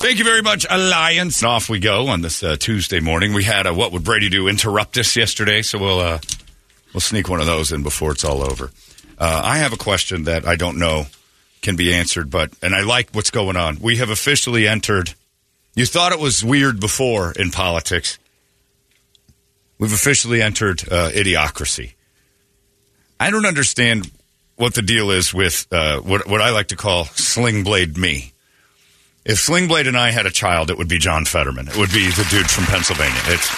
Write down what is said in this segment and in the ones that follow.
Thank you very much, Alliance. And off we go on this uh, Tuesday morning. We had a What Would Brady Do interrupt us yesterday, so we'll uh, we'll sneak one of those in before it's all over. Uh, I have a question that I don't know can be answered, but and I like what's going on. We have officially entered. You thought it was weird before in politics. We've officially entered uh, idiocracy. I don't understand what the deal is with uh, what what I like to call sling blade me. If Sling Blade and I had a child, it would be John Fetterman. It would be the dude from Pennsylvania. It's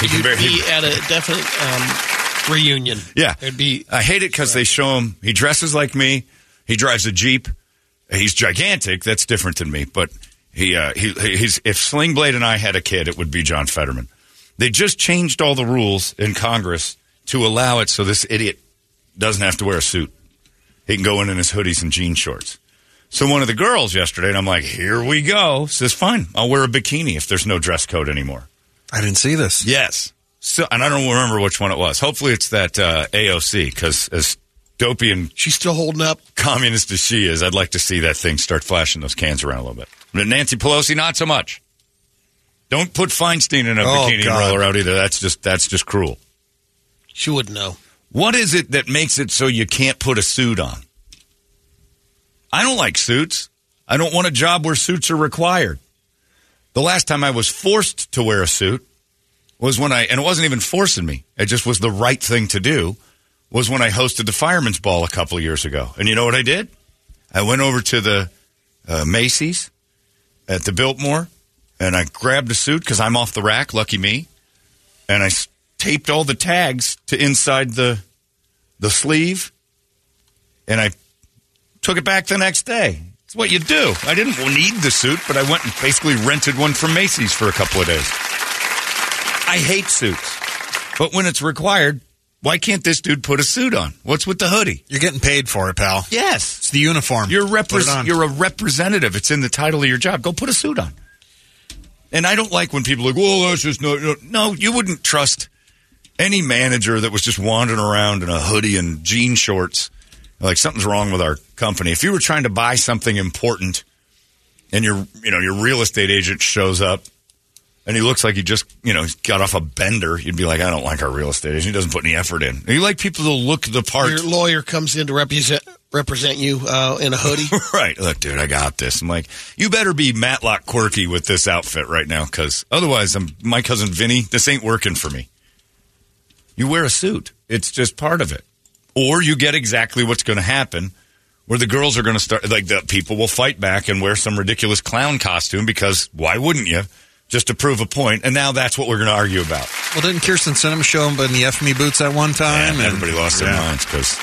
he You'd he- be at a definite um, reunion. yeah. It'd be I hate it because they show him. He dresses like me. He drives a jeep. He's gigantic. That's different than me. But he uh, he he's if Sling Blade and I had a kid, it would be John Fetterman. They just changed all the rules in Congress to allow it so this idiot doesn't have to wear a suit. He can go in in his hoodies and jean shorts. So one of the girls yesterday, and I'm like, here we go. Says, fine, I'll wear a bikini if there's no dress code anymore. I didn't see this. Yes. So, and I don't remember which one it was. Hopefully, it's that uh, AOC because as dopey and she's still holding up. communist as she is, I'd like to see that thing start flashing those cans around a little bit. But Nancy Pelosi, not so much. Don't put Feinstein in a Oh, bikini and God. roll her out either. That's just that's just cruel. She wouldn't know. What is it that makes it so you can't put a suit on? I don't like suits. I don't want a job where suits are required. The last time I was forced to wear a suit was when I, and it wasn't even forcing me, it just was the right thing to do, was when I hosted the Fireman's Ball a couple of years ago. And you know what I did? I went over to the uh, Macy's at the Biltmore and I grabbed a suit because I'm off the rack, lucky me, and I taped all the tags to inside the the sleeve, and I took it back the next day. It's what you do. I didn't need the suit, but I went and basically rented one from Macy's for a couple of days. I hate suits, but when it's required, why can't this dude put a suit on? What's with the hoodie? You're getting paid for it, pal. Yes, It's the uniform. you're Put it repres- on. You're a representative. It's in the title of your job. Go put a suit on. And I don't like when people are like, "Well, that's just no." No, no you wouldn't trust any manager that was just wandering around in a hoodie and jean shorts. Like something's wrong with our company. If you were trying to buy something important, and your you know your real estate agent shows up, and he looks like he just you know got off a bender, you'd be like, "I don't like our real estate agent. He doesn't put any effort in." You like people to look the part. Your lawyer comes in to represent represent you uh, in a hoodie. right. Look, dude, I got this. I'm like, you better be Matlock quirky with this outfit right now, because otherwise, I'm my cousin Vinny. This ain't working for me. You wear a suit. It's just part of it, or you get exactly what's going to happen, where the girls are going to start. Like the people will fight back and wear some ridiculous clown costume because why wouldn't you? Just to prove a point, and now that's what we're going to argue about. well, didn't Kyrsten Sinema show him in the F Me boots at one time? and And- everybody lost their Yeah. minds because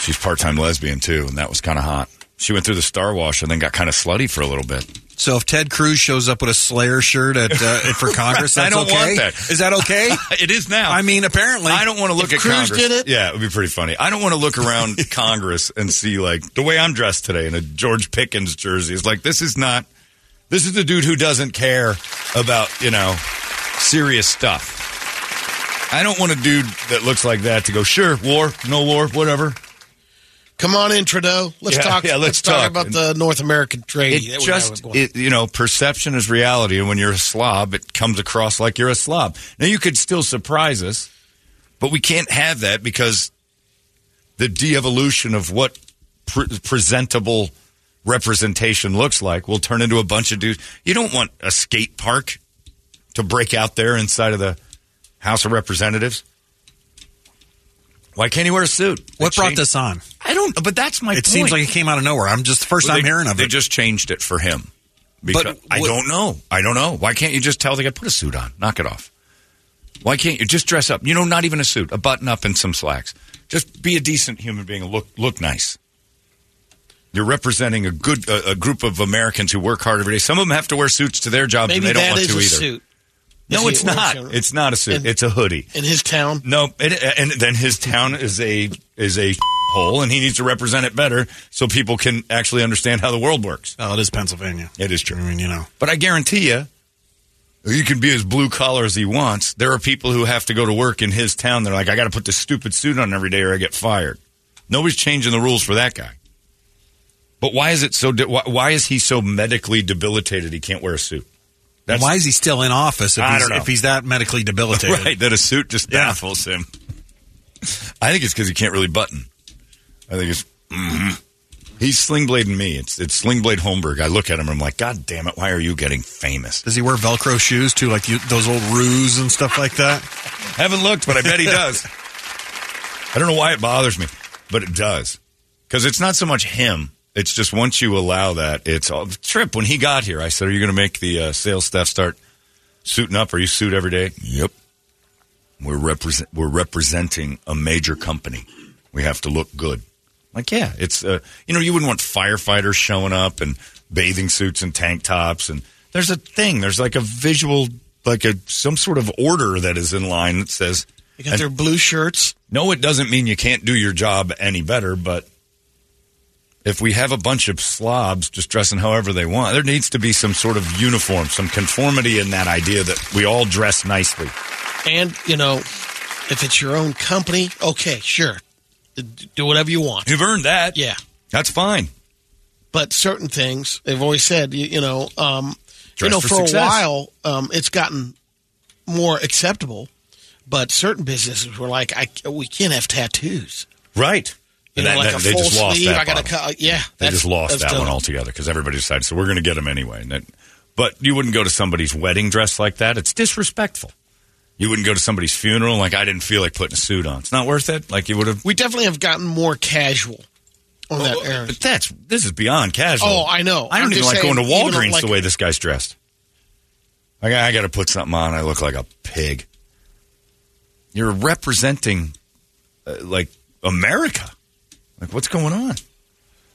she's part-time lesbian too, and that was kind of hot. She went through the Star Wash and then got kind of slutty for a little bit. So if Ted Cruz shows up with a Slayer shirt at uh, for Congress, I that's don't okay? want that. Is that okay? It is now. I mean, apparently. I don't want to look If at Cruz Congress. did it? Yeah, it would be pretty funny. I don't want to look around Congress and see like the way I'm dressed today in a George Pickens jersey. It's like this is not. This is the dude who doesn't care about you know serious stuff. I don't want a dude that looks like that to go. Sure, war, no war, whatever. Come on in, Trudeau. Let's Yeah, talk. yeah, let's talk, talk. about the North American trade. It that we have just, it, you know, perception is reality. And when you're a slob, it comes across like you're a slob. Now, you could still surprise us, but we can't have that because the de evolution of what pre- presentable representation looks like will turn into a bunch of dudes. You don't want a skate park to break out there inside of the House of Representatives. Why can't he wear a suit? what They brought this on? I don't. But that's my. It seems like it came out of nowhere. I'm just the first Well, time they- hearing of it. They it. just changed it for him. Because But I what- don't know. I don't know. Why can't you just tell the guy put a suit on? Knock it off. Why can't you just dress up? You know, not even a suit, a button up and some slacks. Just be a decent human being and look look nice. You're representing a good a, a group of Americans who work hard every day. Some of them have to wear suits to their jobs Maybe and they don't that want is to a either. suit. No, it's not. a- It's not a suit. And- it's a hoodie. in his town. No, it, and then his town is a is a hole, and he needs to represent it better so people can actually understand how the world works. Oh, it is Pennsylvania. It is true. I mean, you know. But I guarantee you, you can be as blue collar as he wants. There are people who have to go to work in his town. They're like, I got to put this stupid suit on every day or I get fired. Nobody's changing the rules for that guy. But why is it so? Why is he so medically debilitated? He can't wear a suit. That's Why is he still in office if, he's, if he's that medically debilitated? right that a suit just Yeah. baffles him. I think it's because he can't really button. I think it's mhm. he's slingblading me. It's it's slingblade Holmberg. I look at him. and I'm like, God damn it! Why are you getting famous? Does he wear Velcro shoes too, like you, those old ruse and stuff like that? Haven't looked, but I bet he does. I don't know why it bothers me, but it does. Because it's not so much him. It's just once you allow that, it's all. Trip, when he got here, I said, Are you going to make the uh, sales staff start suiting up? Are you suit every day? Yep. We're, represent, we're representing a major company. We have to look good. Like, yeah, it's, uh, you know, you wouldn't want firefighters showing up and bathing suits and tank tops. And there's a thing, there's like a visual, like a some sort of order that is in line that says, They got and- their blue shirts. no, it doesn't mean you can't do your job any better, but if we have a bunch of slobs just dressing however they want, there needs to be some sort of uniform, some conformity in that idea that we all dress nicely. And, you know, if it's your own company, okay, sure. Do whatever you want. You've earned that. Yeah. That's fine. But certain things, they've always said, you, you know, um, you know, for for, a while, um, it's gotten more acceptable. But certain businesses were like, I, we can't have tattoos. Right. You know, that- like that- a they full just lost sleeve. that I got to cut. Yeah, They just lost that done. one altogether because everybody decided, so we're going to get them anyway. That, but you wouldn't go to somebody's wedding dressed like that. It's disrespectful. You wouldn't go to somebody's funeral like I didn't feel like putting a suit on. It's not worth it. Like you would have. We definitely have gotten more casual on that Oh, area. But that's this is beyond casual. Oh, I know. I don't I'm even like going to Walgreens like- the way this guy's dressed. I, got- I got to put something on. I look like a pig. You're representing uh, like America. Like what's going on?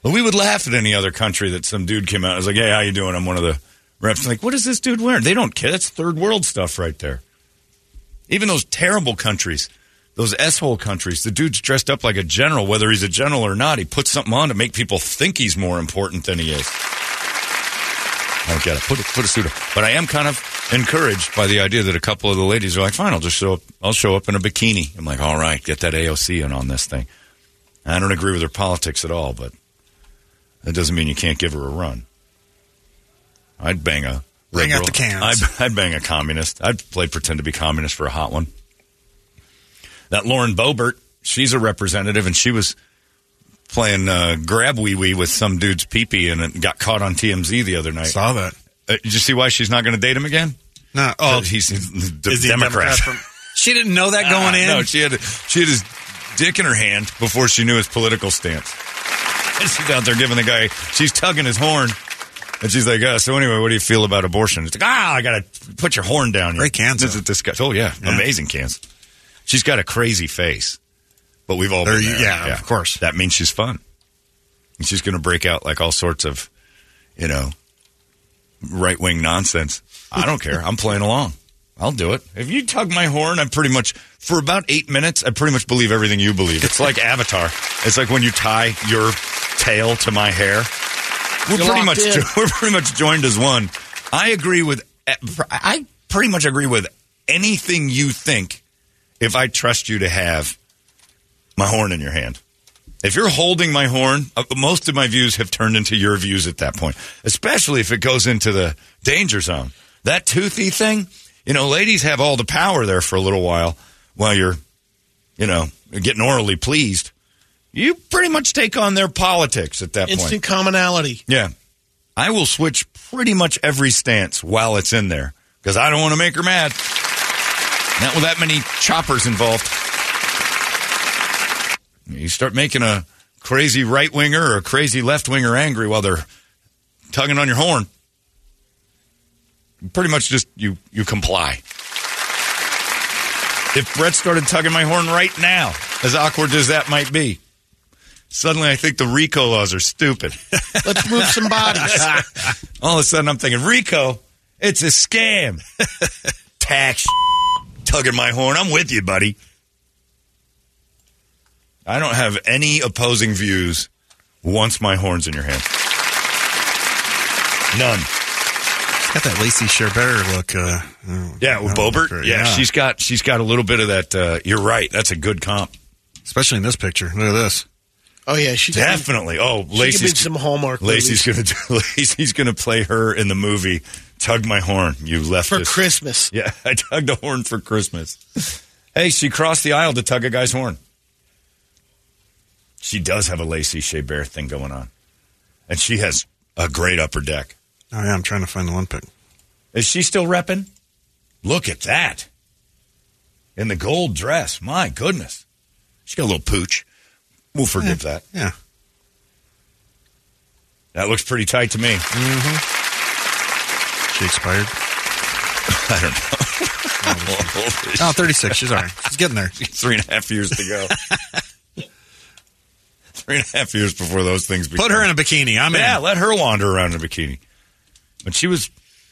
Well, we would laugh at any other country that some dude came out. and was like, "Hey, how you doing? I'm one of the reps." Like, what is this dude wearing? They don't care. That's third world stuff right there. Even those terrible countries, those s-hole countries, the dude's dressed up like a general, whether he's a general or not. He puts something on to make people think he's more important than he is. I don't get it. Put a, put a suit on. But I am kind of encouraged by the idea that a couple of the ladies are like, fine, I'll just show up. I'll show up in a bikini. I'm like, all right, get that AOC in on this thing. I don't agree with her politics at all, but that doesn't mean you can't give her a run. I'd bang a Bring out the cans. I'd, I'd bang a communist. I'd play pretend to be communist for a hot one. That Lauren Boebert, she's a representative, and she was playing uh, grab wee wee with some dude's peepee, and it got caught on TMZ the other night. Saw that. Uh, did you see why she's not going to date him again? No, oh, he's the is he a Democrat. from- she didn't know that going Ah, in. No, she had she had his dick in her hand before she knew his political stance. And she's out there giving the guy. She's tugging his horn, and she's like, uh, "So anyway, what do you feel about abortion?" It's like, "Ah, I gotta put your horn down." Great cans, This is disgusting. Oh yeah, Yeah. amazing cans. She's got a crazy face, but we've all There been there. yeah, of course. That means she's fun. And she's going to break out like all sorts of, you know, right wing nonsense. I don't care. I'm playing along. I'll do it. If you tug my horn, I'm pretty much for about eight minutes, I pretty much believe everything you believe. It's like Avatar. It's like when you tie your tail to my hair. We're You're pretty much in. we're pretty much joined as one. I agree with. I pretty much agree with anything you think. If I trust you to have my horn in your hand. If you're holding my horn, uh, most of my views have turned into your views at that point, especially if it goes into the danger zone. That toothy thing, you know, ladies have all the power there for a little while while you're, you know, getting orally pleased. You pretty much take on their politics at that point. Instant commonality. Yeah. I will switch pretty much every stance while it's in there because I don't want to make her mad. Not with that many choppers involved. You start making a crazy right winger or a crazy left winger angry while they're tugging on your horn. pretty much just you you comply. If Brett started tugging my horn right now, as awkward as that might be, suddenly I think the RICO laws are stupid. Let's move some bodies. All of a sudden, I'm thinking, Rico, it's a scam. Tax tugging my horn. I'm with you, buddy. I don't have any opposing views once my horn's in your hand. None. Got that Lacey Chabert look. Uh, oh, Yeah, with Boebert. know. Yeah, she's got she's got a little bit of that. Uh, you're right. That's a good comp. especially in this picture. Look at this. Oh yeah, she could be- Definitely. Oh, She could Lacey's some Hallmark Lacey's movies gonna do, Lacey's gonna play her in the movie. Tug my horn. You left for us. Christmas. Yeah, I tugged a horn for Christmas. hey, she crossed the aisle to tug a guy's horn. She does have a Lacey Chabert thing going on. And she has a great upper deck. Oh yeah, I'm trying to find the one. Is she still repping? Look at that. In the gold dress. My goodness. She's got a little pooch. We'll forgive that. Yeah. That looks pretty tight to me. Mm-hmm. She expired. I don't know. Oh, 36. She's all right. She's getting there. three and a half years to go. three and a half years before those things become. Put her in a bikini. I'm Yeah, in. let her wander around in a bikini. But she was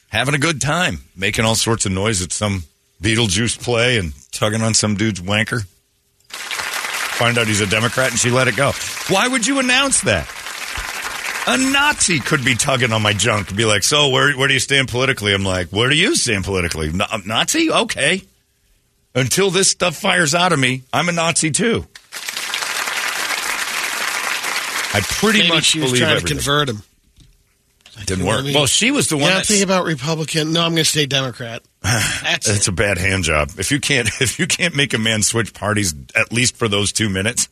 having a good time, making all sorts of noise at some Beetlejuice play and tugging on some dude's wanker. Find out he's a Democrat and she let it go. Why would you announce that? A Nazi could be tugging on my junk and be like, So, where, where do you stand politically? I'm like, Where do you stand politically? Na- uh, Nazi? Okay. Until this stuff fires out of me, I'm a Nazi too. I pretty Maybe much she was believe trying everything. to convert him. Didn't work. Well, she was the one Yeah, I'm thinking about Republican. No, I'm going to stay Democrat. That's It's a bad hand job. If you can't if you can't make a man switch parties at least for those two minutes.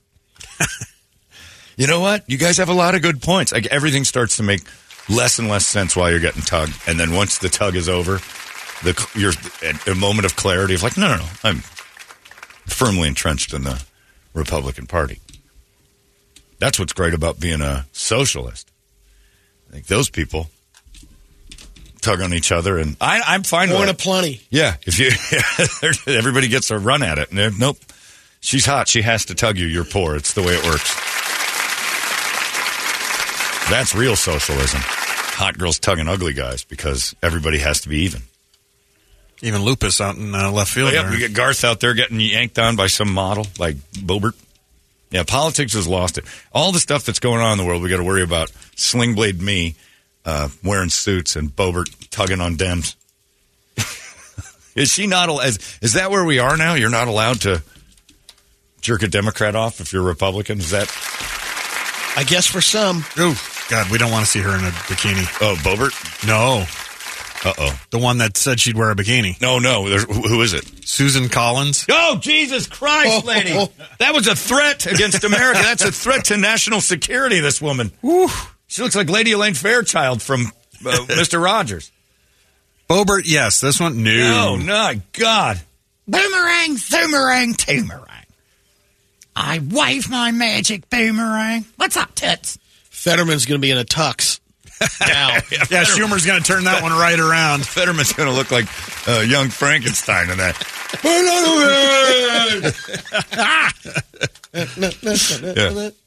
you know what? You guys have a lot of good points. Like everything starts to make less and less sense while you're getting tugged, and then once the tug is over, the you're a moment of clarity of like, no, no, no, I'm firmly entrenched in the Republican Party. That's what's great about being a socialist. I think those people tug on each other, and I, I'm fine with Born it. of plenty. Yeah, if you everybody gets a run at it, and nope, she's hot. She has to tug you. You're poor. It's the way it works. That's real socialism. Hot girls tugging ugly guys because everybody has to be even. Even Lupus out in uh, left field. Oh, yeah, there. we get Garth out there getting yanked on by some model like Boebert. Yeah, politics has lost it. All the stuff that's going on in the world, we got to worry about Slingblade me uh, wearing suits and Boebert tugging on Dems. is she not? al- Is, is that where we are now? You're not allowed to jerk a Democrat off if you're a Republican. Is that? I guess for some. Ooh, God, we don't want to see her in a bikini. Oh, Boebert. No, Uh oh. the one that said she'd wear a bikini. No, no. There's, who who is it? Susan Collins. Oh, Jesus Christ, lady. That was a threat against America. That's a threat to national security, this woman. She looks like Lady Elaine Fairchild from uh, Mr. Rogers. Boebert, yes. This one, Oh, no. no, God. Boomerang, boomerang, boomerang. I wave my magic boomerang. What's up, tits? Fetterman's going to be in a tux. Now, Yeah, Schumer's going to turn that one right around. Fetterman's going to look like uh, young Frankenstein in that. Yeah.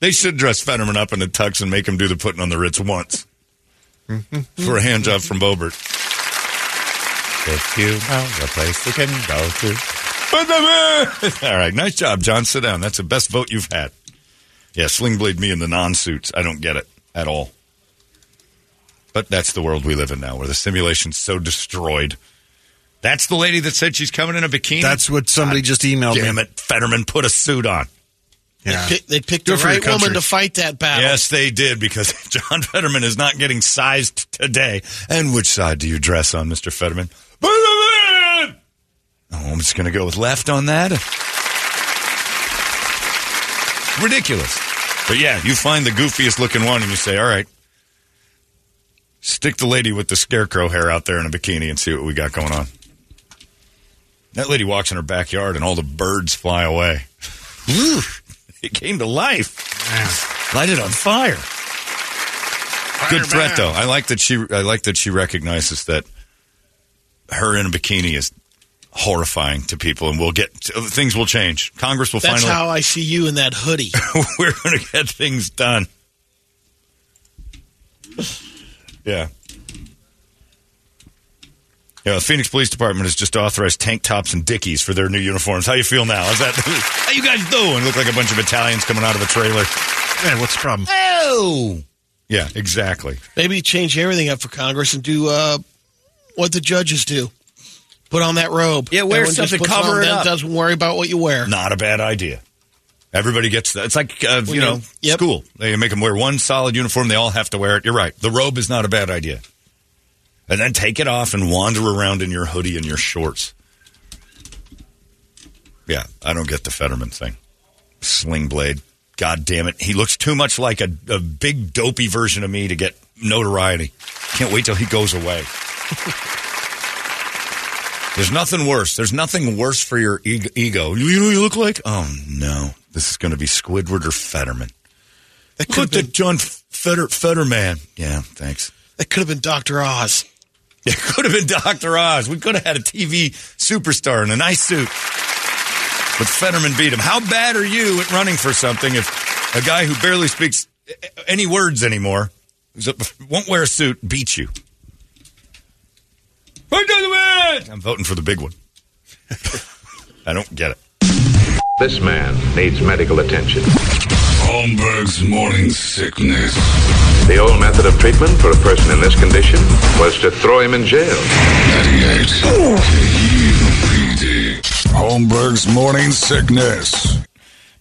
They should dress Fetterman up in a tux and make him do the putting on the Ritz once for a hand job from Boebert. If you know the place you can go to. Put them in. All right, nice job, John. Sit down. That's the best vote you've had. Yeah, sling blade me in the non suits. I don't get it at all. But that's the world we live in now, where the simulation's so destroyed. That's the lady that said she's coming in a bikini. That's what somebody just emailed Damn me. it, Fetterman, put a suit on. Yeah. Pick- they picked Good the for your right woman to fight that battle. Yes, they did because John Fetterman is not getting sized today. And which side do you dress on, Mr. Fetterman? Oh, I'm just going to go with left on that. Ridiculous. But yeah, you find the goofiest looking one and you say, all right, stick the lady with the scarecrow hair out there in a bikini and see what we got going on. That lady walks in her backyard and all the birds fly away. it came to life. Light it on fire. Good threat, though. I like that she. I like that she recognizes that her in a bikini is horrifying to people, and we'll get things will change. Congress will That's finally. how I see you in that hoodie. we're going to get things done. Yeah. Yeah, the Phoenix Police Department has just authorized tank tops and dickies for their new uniforms. How you feel now? Is that how you guys doing? Look like a bunch of Italians coming out of a trailer. Hey, what's the problem? Oh, yeah, exactly. Maybe change everything up for Congress and do uh, what the judges do. Put on that robe. Yeah, wear Everyone just something, puts cover on it that, up. Doesn't worry about what you wear. Not a bad idea. Everybody gets that. It's like uh, you you- know yep. school. They make them wear one solid uniform. They all have to wear it. You're right. The robe is not a bad idea. And then take it off and wander around in your hoodie and your shorts. Yeah, I don't get the Fetterman thing. Sling blade. God damn it. He looks too much like a, a big dopey version of me to get notoriety. Can't wait till he goes away. There's nothing worse. There's nothing worse for your ego. ego. You, you know what you look like? Oh, no. This is going to be Squidward or Fetterman. That could have been, John Fetter, Fetterman. Yeah, thanks. that could have been Dr. Oz. It could have been Dr. Oz. We could have had a TV superstar in a nice suit. But Fetterman beat him. How bad are you at running for something if a guy who barely speaks any words anymore, won't wear a suit, beats you? I'm voting for the big one. I don't get it. This man needs medical attention. Holmberg's morning sickness. The old method of treatment for a person in this condition was to throw him in jail. 98 KUPD. Holmberg's morning sickness.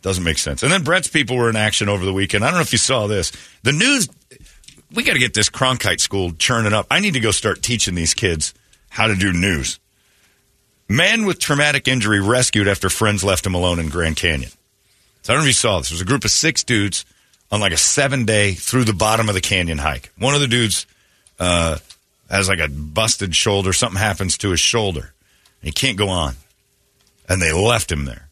Doesn't make sense. And then Brett's people were in action over the weekend. I don't know if you saw this. The news, we got to get this Cronkite school churning up. I need to go start teaching these kids how to do news. Man with traumatic injury rescued after friends left him alone in Grand Canyon. So I don't know if you saw this. There was a group of six dudes on like a seven day through the bottom of the canyon hike. One of the dudes uh, has like a busted shoulder. Something happens to his shoulder. And he can't go on. And they left him there.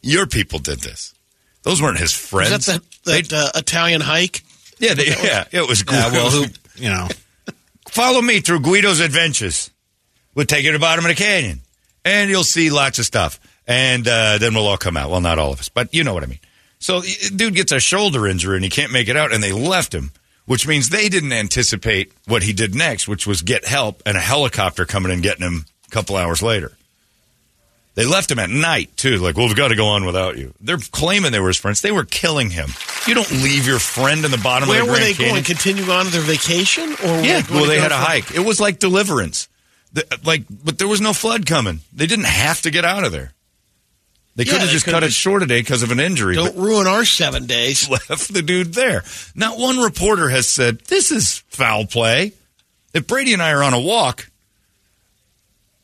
Your people did this. Those weren't his friends. Is that that, that uh, Italian hike? yeah, they, yeah, it was Yeah, well, who, you know, Follow me through Guido's adventures. We'll take you to the bottom of the canyon, and you'll see lots of stuff. And uh, then we'll all come out. Well, not all of us, but you know what I mean. So, dude gets a shoulder injury and he can't make it out, and they left him, which means they didn't anticipate what he did next, which was get help and a helicopter coming and getting him a couple hours later. They left him at night too. Like, well, we've got to go on without you. They're claiming they were his friends. They were killing him. You don't leave your friend in the bottom Where of the were Grand they Canyon. going? Continue on their vacation? Or were Yeah, well, they had a hike. It was like deliverance. The, like, but there was no flood coming. They didn't have to get out of there. They Yeah, could have just cut it short today because of an injury. Don't ruin our seven days. left the dude there. Not one reporter has said this is foul play. If Brady and I are on a walk,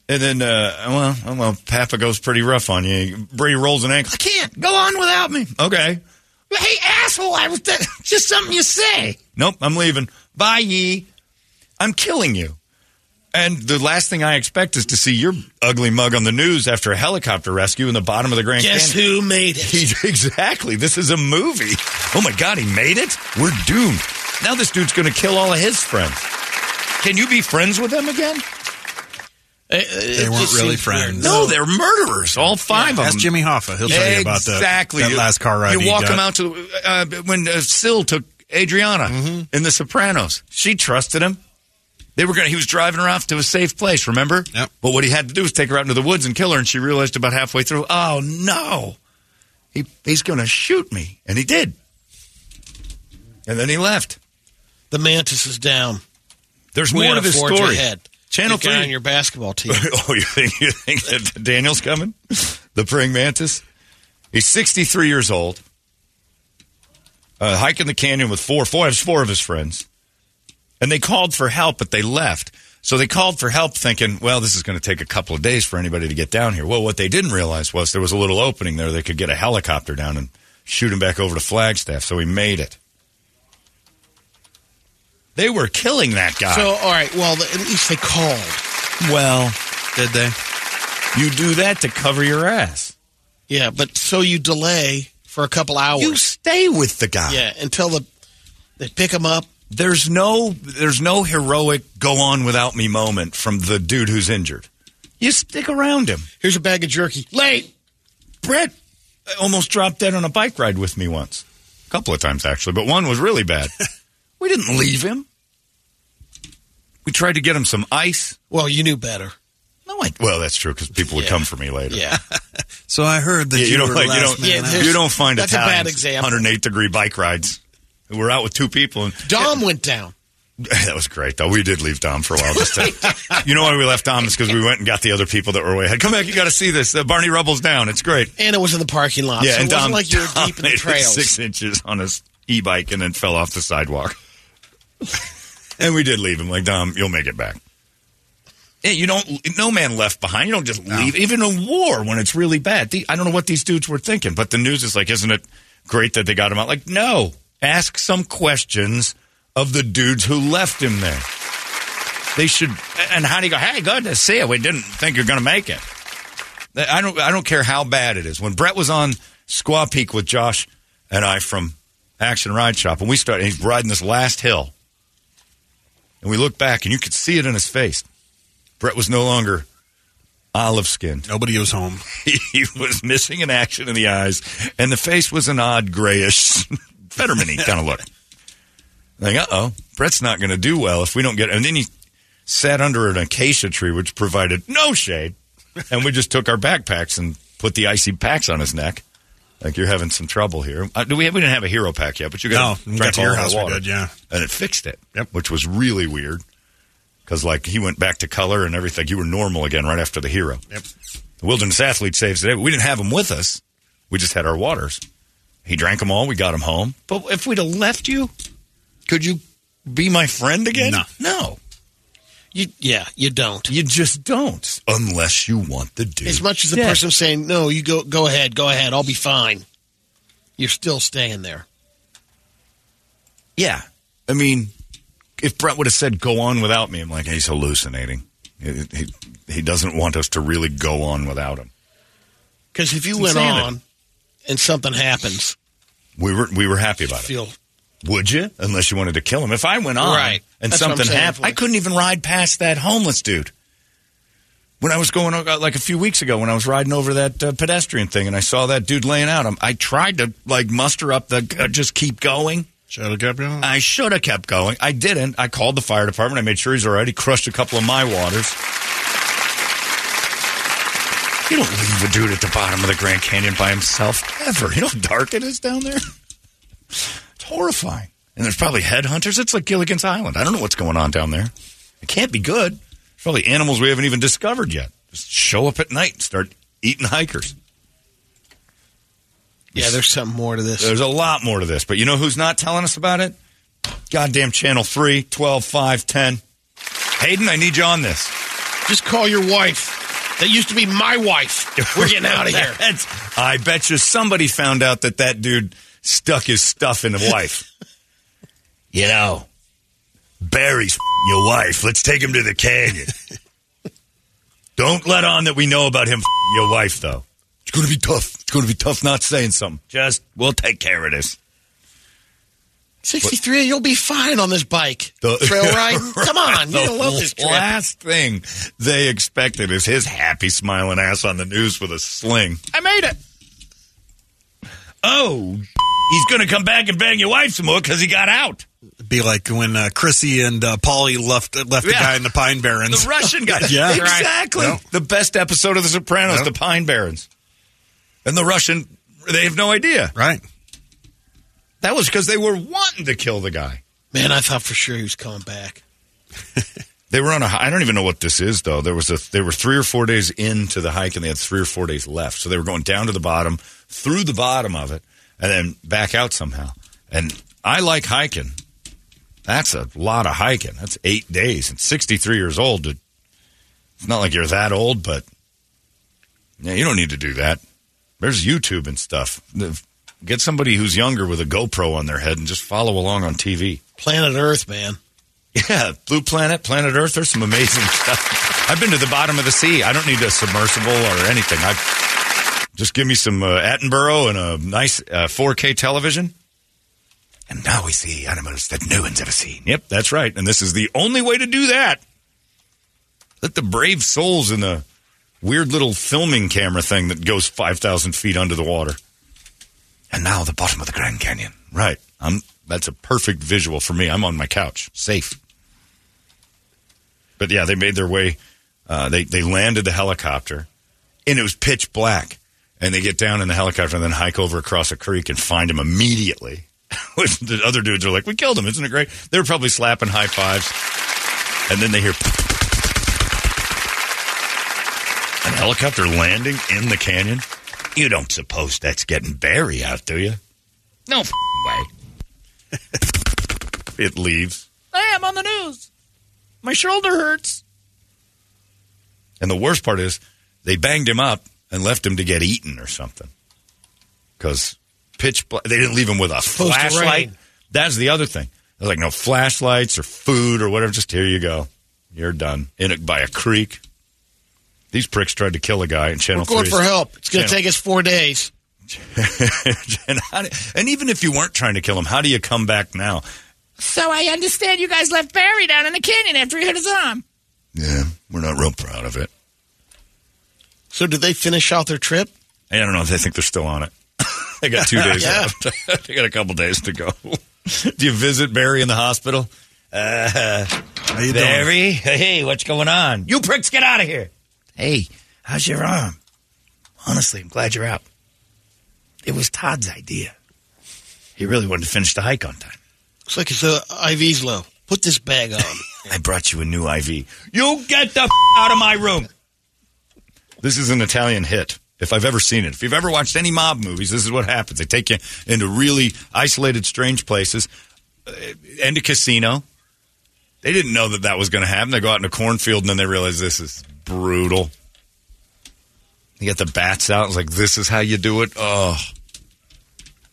and then uh, well, well, Papa goes pretty rough on you. Brady rolls an ankle. I can't go on without me. Okay. Hey, asshole! I was just something you say. Nope, I'm leaving. Bye, ye. I'm killing you. And the last thing I expect is to see your ugly mug on the news after a helicopter rescue in the bottom of the Grand Guess Canyon. who made it? He, exactly. This is a movie. Oh my God, he made it? We're doomed. Now this dude's going to kill all of his friends. Can you be friends with them again? They weren't really friends. No, they're murderers. All five of them. Ask Jimmy Hoffa. He'll tell you about the, exactly. that You- last car ride. You walk got. them out to uh, when uh, Sil took Adriana in The Sopranos. She trusted him. They were going. He was driving her off to a safe place. Remember? Yep. But what he had to do was take her out into the woods and kill her. And she realized about halfway through, oh no, he he's going to shoot me, and he did. And then he left. The mantis is down. There's We more gotta this story. ahead. Channel three. on your basketball team. oh, you think you think that Daniel's coming? The praying mantis. He's 63 years old. Uh, hiking the canyon with four, four, four of his friends, and they called for help, but they left. So they called for help, thinking, "Well, this is going to take a couple of days for anybody to get down here." Well, what they didn't realize was there was a little opening there. They could get a helicopter down and shoot him back over to Flagstaff. So he made it. They were killing that guy. So, all right. Well, at least they called. well, Did they? you do that to cover your ass. Yeah, but so you delay for a couple hours. You stay with the guy. yeah, until the They pick him up. There's no there's no heroic go on without me moment from the dude who's injured. You stick around him. Here's a bag of jerky. Late. Brett almost dropped dead on a bike ride with me once. A couple of times actually, but one was really bad. we didn't leave him. We tried to get him some ice. Well, you knew better. No, I, well, that's true because people would Yeah. come for me later. Yeah. So I heard that Yeah, you, you don't were like you last don't man Yeah, out. you don't find that's a bad Italians example. 108 degree bike rides. We were out with two people and Dom went down. that was great though. We did leave Dom for a while. Just to, you know why we left Dom is because we went and got the other people that were way ahead. Come back, you got to see this. Uh, Barney Rubble's down. It's great. And it was in the parking lot. Yeah, so and it wasn't Dom like you were deep in the made trails. six inches on his e-bike and then fell off the sidewalk. And we did leave him. Like Dom, you'll make it back. Yeah, you don't. No man left behind. You don't just leave. Even in war, when it's really bad. The, I don't know what these dudes were thinking, but the news is like, isn't it great that they got him out? Like, no. Ask some questions of the dudes who left him there. They should. And how do you go? Hey, good to see you. We didn't think you're going to make it. I don't. I don't care how bad it is. When Brett was on Squaw Peak with Josh and I from Action Ride Shop, and we started, he's riding this last hill, and we looked back, and you could see it in his face. Brett was no longer olive skinned. Nobody was home. He was missing an action in the eyes, and the face was an odd grayish, Fetterman kind of look. Like, uh oh, Brett's not going to do well if we don't get. And then he sat under an acacia tree, which provided no shade, and we just took our backpacks and put the icy packs on his neck. Like you're having some trouble here. Uh, do we? have, We didn't have a hero pack yet, but you got No, got to your house, we did, yeah. and it fixed it. Yep, which was really weird because like he went back to color and everything. You were normal again right after the hero. Yep. The wilderness athlete saves the day. We didn't have him with us. We just had our waters. He drank them all. We got him home. But if we'd have left you, could you be my friend again? No. No. You, yeah, you don't. You just don't. Unless you want the dude. As much as the person saying, no, you go, go ahead, go ahead, I'll be fine. You're still staying there. Yeah. I mean, if Brett would have said, go on without me, I'm like, he's hallucinating. He, he, he doesn't want us to really go on without him. Because if you It's went insanity. on and something happens, We were we were happy about it. feel Would you? Unless you wanted to kill him. If I went on Right. and That's something happened, I couldn't even ride past that homeless dude. When I was going uh, like a few weeks ago, when I was riding over that uh, pedestrian thing, and I saw that dude laying out, I'm, I tried to like muster up the uh, just keep going. Should have kept going. I should have kept going. I didn't. I called the fire department. I made sure he's all right. He crushed a couple of my waters. You don't leave a dude at the bottom of the Grand Canyon by himself ever. You know how dark it is down there? It's horrifying. And there's probably headhunters. It's like Gilligan's Island. I don't know what's going on down there. It can't be good. There's probably animals we haven't even discovered yet. Just show up at night and start eating hikers. yeah, there's something more to this. There's a lot more to this, but you know who's not telling us about it? Goddamn Channel 3, 12, 5, 10. Hayden, I need you on this. Just call your wife. That used to be my wife. We're getting out of here. That's- I bet you somebody found out that that dude stuck his stuff in the wife. you know, Barry's your wife. Let's take him to the canyon. Don't let on that we know about him your wife, though. It's going to be tough. It's going to be tough not saying something. Just, we'll take care of this. 63, you'll be fine on this bike. The- Trail ride? Come on, you don't love this trip. last thing they expected is his happy smiling ass on the news with a sling. I made it. Oh, he's going to come back and bang your wife some more because he got out. Be like when uh, Chrissy and uh, Paulie left left the guy in the Pine Barrens. The Russian guy. Yeah. Right. exactly. Yep. The best episode of The Sopranos, Yep. the Pine Barrens. And the Russian, they have no idea. Right. That was because they were wanting to kill the guy. Man, I thought for sure he was coming back. They were on a. I don't even know what this is though. There was a. They were three or four days into the hike, and they had three or four days left. So they were going down to the bottom, through the bottom of it, and then back out somehow. And I like hiking. That's a lot of hiking. That's eight days and sixty three years old. To, it's not like you're that old, but yeah, you don't need to do that. There's YouTube and stuff. Get somebody who's younger with a GoPro on their head and just follow along on TV. Planet Earth, man. Yeah, Blue Planet, Planet Earth. There's some amazing stuff. I've been to the bottom of the sea. I don't need a submersible or anything. I just give me some uh, Attenborough and a nice uh, 4K television, And now we see animals that no one's ever seen. Yep, that's right. And this is the only way to do that. Let the brave souls in the weird little filming camera thing that goes 5,000 feet under the water. And now the bottom of the Grand Canyon. Right. I'm, that's a perfect visual for me. I'm on my couch, safe. But yeah, they made their way. Uh, they, they landed the helicopter, and it was pitch black. And they get down in the helicopter and then hike over across a creek and find him immediately. the other dudes are like, "We killed him! Isn't it great?" They're probably slapping high fives, and then they hear an helicopter landing in the canyon. You don't suppose that's getting Barry out, do you? No f- way. it leaves. Hey, I'm on the news. My shoulder hurts. And the worst part is they banged him up and left him to get eaten or something. Because pitch black, they didn't leave him with a flashlight. That's the other thing. There's like no flashlights or food or whatever. Just here you go. You're done. In it by a creek. These pricks tried to kill a guy in Channel We're going 3's for help. It's going to take us four days. and, how do- and even if you weren't trying to kill him, how do you come back now? So I understand you guys left Barry down in the canyon after he hit his arm. Yeah, we're not real proud of it. So did they finish out their trip? I don't know if they think they're still on it. they got two days Yeah. left. they got a couple days to go. do you visit Barry in the hospital? Uh, How you doing? Barry, hey, what's going on? You pricks, get out of here. Hey, how's your arm? Honestly, I'm glad you're out. It was Todd's idea. He really wanted to finish the hike on time. Looks like his uh, IV's low. Put this bag on. I brought you a new IV. You get the f- out of my room. This is an Italian hit. If I've ever seen it, if you've ever watched any mob movies, this is what happens. They take you into really isolated, strange places, uh, and a casino. They didn't know that that was going to happen. They go out in a cornfield and then they realize this is brutal. They get the bats out. It's like this is how you do it. Oh,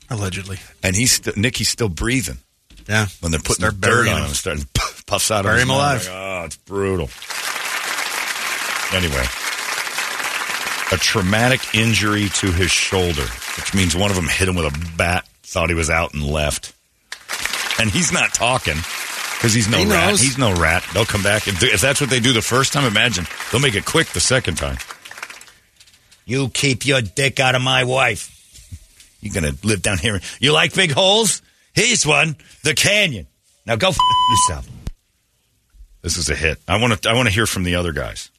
Allegedly. and he's st- Nicky's still breathing Yeah. when they're putting Start dirt on him. starting puffs out Bury of him alive. Like, oh, it's brutal. Anyway, a traumatic injury to his shoulder, which means one of them hit him with a bat, thought he was out and left, and he's not talking because he's no He rat. knows. He's no rat. They'll come back if, if that's what they do the first time. Imagine they'll make it quick the second time. You keep your dick out of my wife. You're gonna live down here. You like big holes? Here's one. The canyon. Now go f- yourself. This is a hit. I want to. I want to hear from the other guys.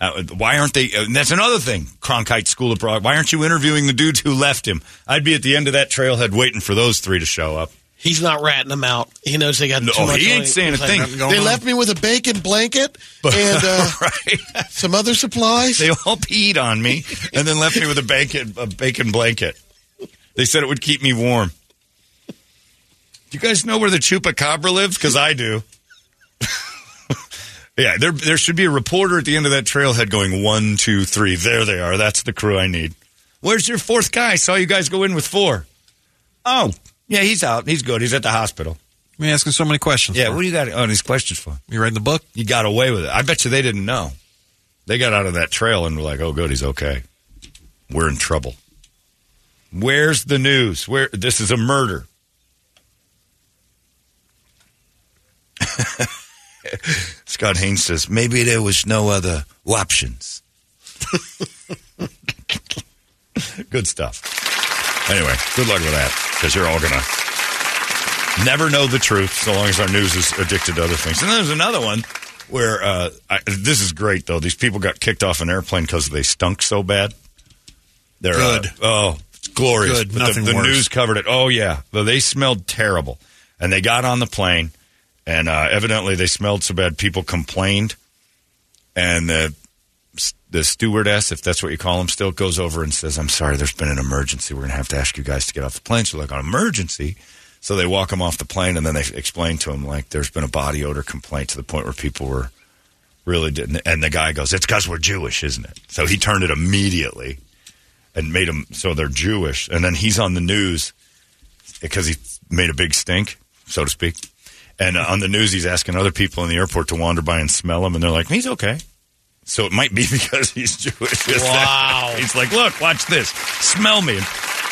Uh, why aren't they? Uh, and that's another thing. Cronkite School of Broad. Why aren't you interviewing the dudes who left him? I'd be at the end of that trailhead waiting for those three to show up. He's not ratting them out. He knows they got No, too much. he ain't it. saying a He's like, thing. They on. left me with a bacon blanket and uh, right? some other supplies. They all peed on me and then left me with a bacon a bacon blanket. They said it would keep me warm. Do you guys know where the chupacabra lives? Because I do. yeah, there there should be a reporter at the end of that trailhead going one, two, three. There they are. That's the crew I need. Where's your fourth guy? I saw you guys go in with four. Oh, yeah, he's out. He's good. He's at the hospital. Me asking so many questions. Yeah, for? what do you got on these questions for? You reading the book? You got away with it. I bet you they didn't know. They got out of that trail and were like, "Oh, good, he's okay. We're in trouble." Where's the news? Where this is a murder. Scott Haynes says maybe there was no other options. good stuff. Anyway, good luck with that because you're all gonna never know the truth so long as our news is addicted to other things. And then there's another one where uh, I, this is great though. These people got kicked off an airplane because they stunk so bad. They're uh, Good. oh, it's glorious. Good. But the, Nothing the worse. news covered it. Oh yeah, they smelled terrible, and they got on the plane, and uh, evidently they smelled so bad people complained, and the the stewardess, if that's what you call them, still goes over and says, "I'm sorry, there's been an emergency. We're going to have to ask you guys to get off the plane." So, like, an emergency. So they walk them off the plane, and then they explain to him like there's been a body odor complaint to the point where people were really didn't. And the guy goes, "It's because we're Jewish, isn't it?" So he turned it immediately and made them so they're Jewish. And then he's on the news because he made a big stink, so to speak. And uh, on the news, he's asking other people in the airport to wander by and smell him, and they're like, "He's okay." So it might be because he's Jewish. Wow. he's like, "Look, watch this. Smell me."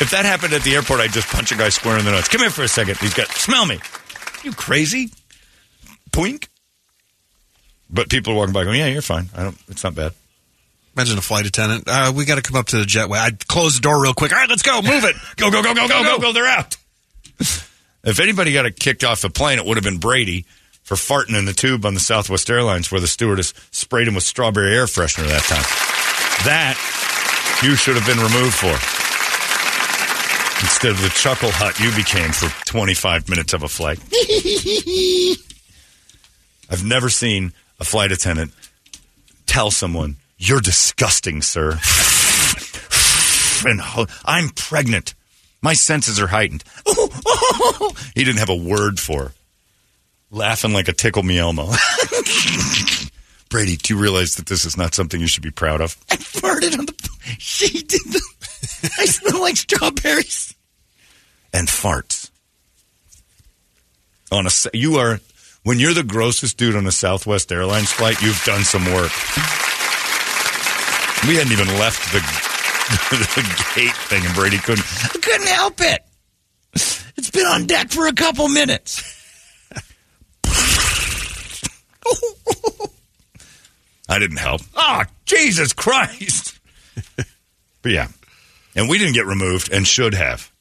If that happened at the airport, I'd just punch a guy square in the nuts. Come here for a second. He's got, smell me. You crazy? Poink. But people are walking by going, yeah, you're fine. I don't, it's not bad. Imagine a flight attendant. Uh, we got to come up to the jetway. I'd close the door real quick. All right, let's go. Move it. Go, go, go, go, go, go, go. They're out. If anybody got kicked off the plane, it would have been Brady for farting in the tube on the Southwest Airlines where the stewardess sprayed him with strawberry air freshener that time. That you should have been removed for. Instead of the chuckle hut you became for 25 minutes of a flight. I've never seen a flight attendant tell someone, You're disgusting, sir. and I'm pregnant. My senses are heightened. he didn't have a word for. her. Laughing like a tickle me Elmo. Brady, do you realize that this is not something you should be proud of? I farted on the. She did the. I smell like strawberries. and farts. On a, you are when you're the grossest dude on a Southwest Airlines flight. You've done some work. We hadn't even left the, the gate thing, and Brady couldn't. Couldn't help it. It's been on deck for a couple minutes. I didn't help. Oh, Jesus Christ! but yeah, and we didn't get removed, and should have.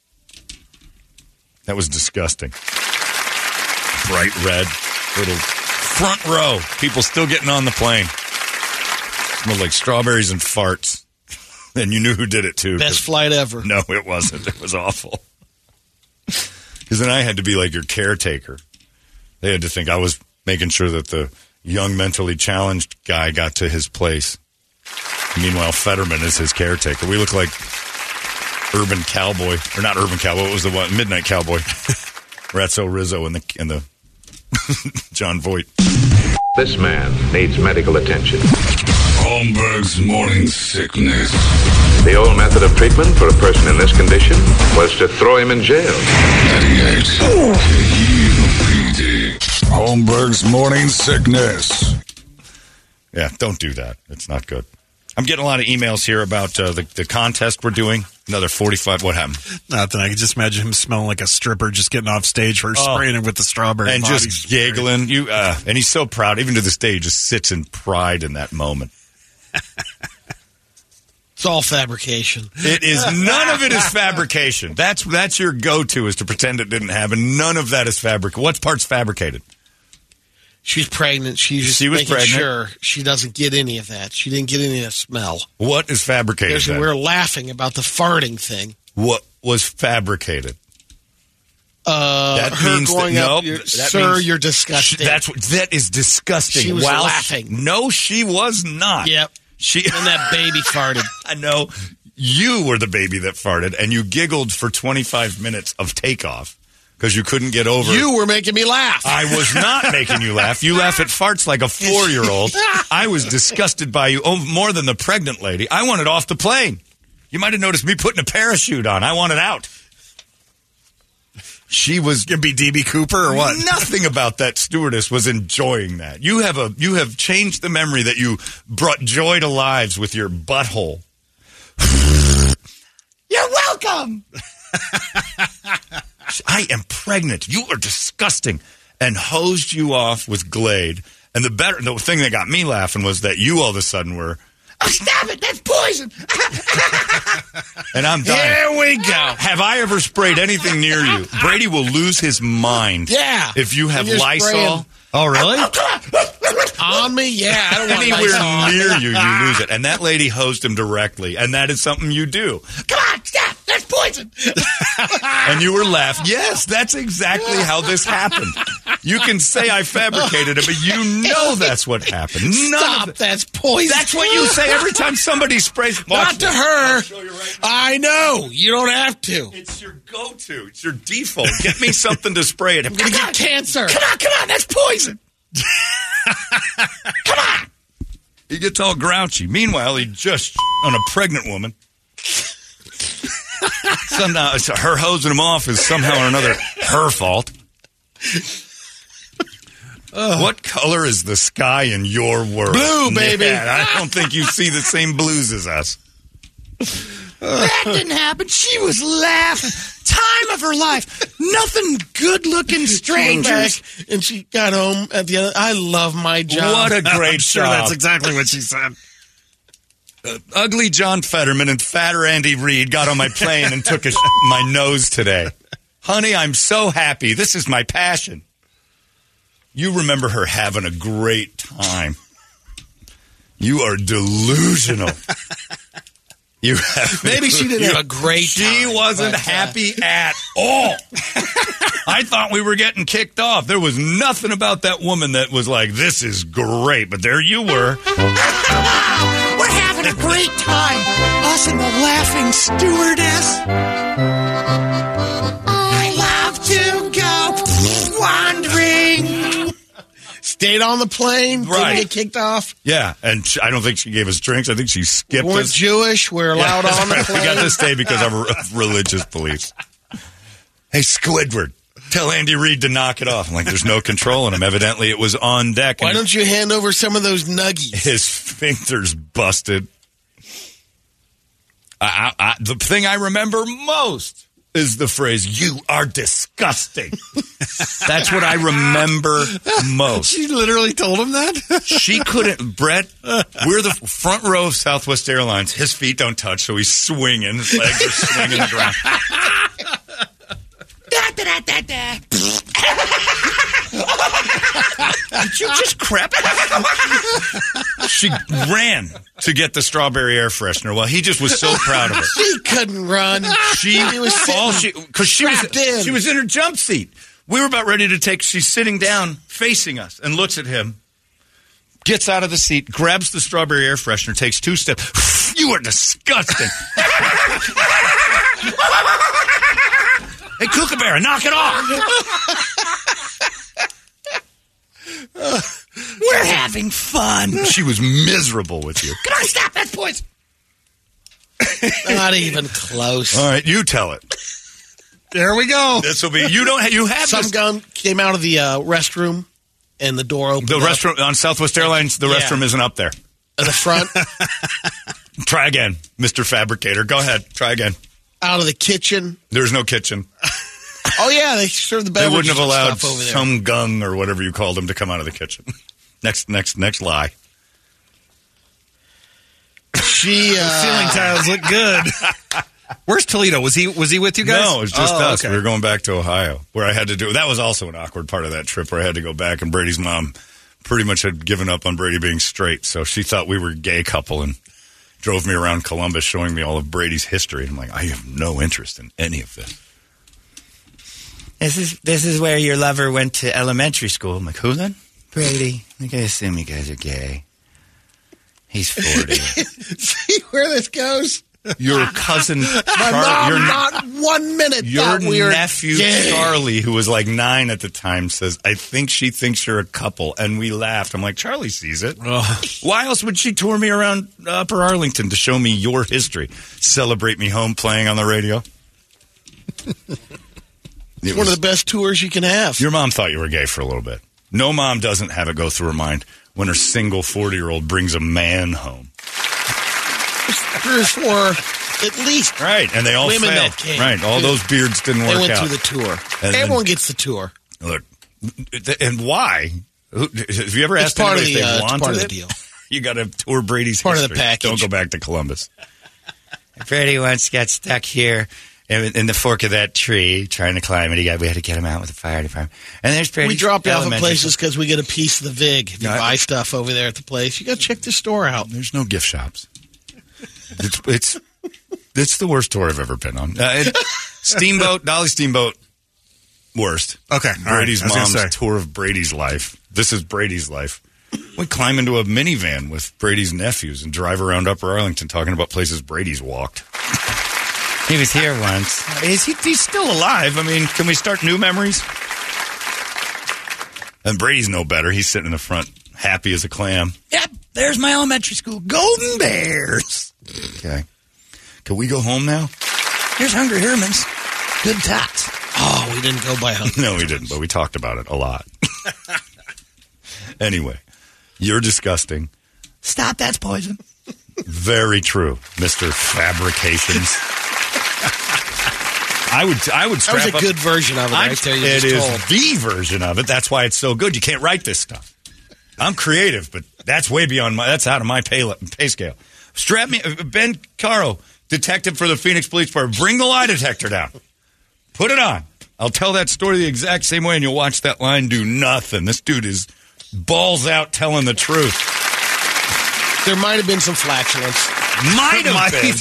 That was disgusting. Bright red, little front row. People still getting on the plane. Smelled like strawberries and farts. And you knew who did it too. 'cause- Best flight ever. No, it wasn't. It was awful. Because then I had to be like your caretaker. They had to think I was making sure that the young mentally challenged guy got to his place. Meanwhile, Fetterman is his caretaker. We look like Urban Cowboy, or not Urban Cowboy. What was the one? Midnight Cowboy. Ratso Rizzo and the and the Jon Voight. This man needs medical attention. Holmberg's morning sickness. The old method of treatment for a person in this condition was to throw him in jail. 98 KUPD. Holmberg's morning sickness. Yeah, don't do that. It's not good. I'm getting a lot of emails here about uh, the, the contest we're doing. Another 45. What happened? Nothing. I can just imagine him smelling like a stripper just getting off stage for spraying it with the strawberry and body just spray. giggling. You uh, and he's so proud. Even to this day, he just sits in pride in that moment. It's all fabrication. It is none of it is fabrication. That's that's your go to is to pretend it didn't happen. None of that is fabric. What part's fabricated? She's pregnant. She's just She was making pregnant. sure she doesn't get any of that. She didn't get any of the smell. What is fabricated? There's- then? We're laughing about the farting thing. What was fabricated? Uh, That her means that- going up, nope, you're- that sir, means- you're disgusting. That's what that is disgusting. She was laughing. No, she was not. Yep. She and that baby farted. I know you were the baby that farted, and you giggled for 25 minutes of takeoff because you couldn't get over. You were making me laugh. I was not making you laugh. You laugh at farts like a four year old. I was disgusted by you oh, more than the pregnant lady. I wanted off the plane. You might have noticed me putting a parachute on. I wanted out. She was Gonna be DB Cooper or what? Nothing about that stewardess was enjoying that. You have a you have changed the memory that you brought joy to lives with your butthole. You're welcome. I am pregnant. You are disgusting. And hosed you off with Glade. And the better the thing that got me laughing was that you all of a sudden were Oh, stop it. That's poison. and I'm dying. Here we go. Have I ever sprayed anything near you? Brady will lose his mind. Yeah. If you have you're Lysol spraying- Oh, really? Oh, on me? Yeah. I don't want anywhere Lysol. near you, you lose it. And that lady hosed him directly. And that is something you do. Come on, stop. That's poison. And you were laughing. Yes, that's exactly how this happened. You can say I fabricated it, but you know that's what happened. None Stop. it. That's poison. That's what you say every time somebody sprays. Not to her. I'll show you right. I know. You don't have to. It's your go-to. It's your default. Get me something to spray it. I'm going to get cancer. Come on, come on, that's poison. Come on. He gets all grouchy. Meanwhile, he just on a pregnant woman. Somehow, uh, her hosing him off is somehow or another her fault. What color is the sky in your world? Blue, baby. Yeah, I don't think you see the same blues as us. That didn't happen. She was laughing. Time of her life. Nothing good looking strangers. Back, and she got home at the end. I love my job. What a I'm great sure job. that's exactly what she said. Ugly John Fetterman and fatter Andy Reid got on my plane and took a sh- my nose today. Honey, I'm so happy. This is my passion. You remember her having a great time. You are delusional. You Maybe she didn't have a great She time, wasn't but, uh, happy at all. I thought we were getting kicked off. There was nothing about that woman that was like, "This is great," but there you were. We're having a great time. Us and the laughing stewardess. I love to go wandering. Stayed on the plane. Right. Didn't get kicked off. Yeah, and she, I don't think she gave us drinks. I think she skipped Weren't us. Jewish. We're allowed Yeah, on the we plane. We got to stay because of religious beliefs. Hey, Squidward, tell Andy Reid to knock it off. I'm like, there's no control in him. Evidently, it was on deck. Why don't you hand over some of those nuggies? his fingers busted? I, I, I, the thing I remember most is the phrase, you are disgusting. That's what I remember most. She literally told him that? She couldn't. Brett, we're the front row of Southwest Airlines. His feet don't touch, so he's swinging. His legs are swinging the ground. Did you just crap? she ran to get the strawberry air freshener. Well, he just was so proud of her. She couldn't run. She He was all she because she was in. she was in her jump seat. We were about ready to take. She's sitting down, facing us, and looks at him. Gets out of the seat, grabs the strawberry air freshener, takes two steps. You are disgusting. hey, Kookaburra, knock it off. We're having fun. She was miserable with you. Come on, stop that poison. Not even close. All right, you tell it. There we go. This will be. You don't. You have Some this, gun came out of the uh, restroom, and the door opened. the restroom on Southwest Airlines. The Yeah. restroom isn't up there. at the front, Try again, Mister Fabricator. Go ahead. Try again. Out of the kitchen. There's no kitchen. Oh yeah, they serve the best. They wouldn't have allowed stuff over there. some gung or whatever you called them to come out of the kitchen. Next, next, next lie. She uh, Ceiling tiles look good. Where's Toledo? Was he was he with you guys? No, it was just Oh, us. okay. We were going back to Ohio, where I had to do. That was also an awkward part of that trip, where I had to go back, and Brady's mom pretty much had given up on Brady being straight, so she thought we were a gay couple and drove me around Columbus, showing me all of Brady's history. And I'm like, I have no interest in any of this. This is this is where your lover went to elementary school. I'm like, who then? Brady. Like, I assume you guys are gay. He's forty. see where this goes. Your cousin, My Char- mom, your, not one minute your thought we were nephew gay. Charlie, who was like nine at the time, says, "I think she thinks you're a couple," and we laughed. I'm like, Charlie sees it. Why else would she tour me around Upper Arlington to show me your history, celebrate me home playing on the radio? It It's one was- of the best tours you can have. your mom thought you were gay for a little bit. No mom doesn't have it go through her mind when her single 40 year old brings a man home. Three or four, at least. Right, and they all Women failed. that came. Right, all those beards didn't work. They work went out. through the tour. And then- Everyone gets the tour. Look, and why? Who- Have you ever It's asked part of anybody the, if they uh, it's wanted part of the it? deal. You got to tour Brady's Part of the history. package. Don't go back to Columbus. Brady once got stuck here in, in the fork of that tree trying to climb it. He got, we had to get him out with the fire department. And there's Brady. we drop you off at places because we get a piece of the vig. If you Yeah, buy stuff over there at the place, you got to check the store out. There's no gift shops. It's it's it's the worst tour I've ever been on. Uh, it- Steamboat, Dolly Steamboat, worst. Okay. Brady's I mom's tour of Brady's life. This is Brady's life. We climb into a minivan with Brady's nephews and drive around Upper Arlington talking about places Brady's walked. He was here once. Is he? He's still alive. I mean, can we start new memories? And Brady's no better. He's sitting in the front, happy as a clam. Yep, there's my elementary school. Golden Bears. Okay. Can we go home now? Here's Hungry Herman's. Good tots. Oh, we didn't go by hungry. No, we didn't, but we talked about it a lot. anyway, you're disgusting. Stop, that's poison. Very true, Mister Fabrications. I would, I would That strap was a up- good version of it I'm- right there. You it just told. the version of it. That's why it's so good. You can't write this stuff. I'm creative, but that's way beyond my. That's out of my pay, pay scale. Strap me, Ben Caro, detective for the Phoenix Police Department. Bring the lie detector down. Put it on. I'll tell that story the exact same way, and you'll watch that line do nothing. This dude is balls out telling the truth. There might have been some flatulence. Might have been.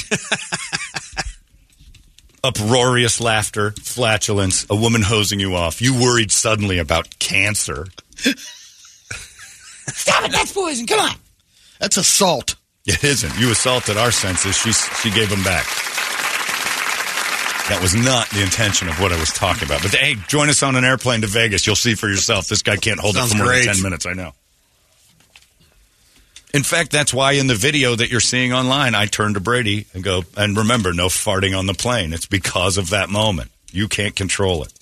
Uproarious laughter, flatulence, a woman hosing you off. You worried suddenly about cancer. Stop it! That's poison. Come on. That's assault. It isn't. You assaulted our senses. She she gave them back. That was not the intention of what I was talking about. But hey, join us on an airplane to Vegas. You'll see for yourself. This guy can't hold Sounds it for more great. than ten minutes. I know. In fact, that's why in the video that you're seeing online, I turn to Brady and go, and remember, no farting on the plane. It's because of that moment. You can't control it.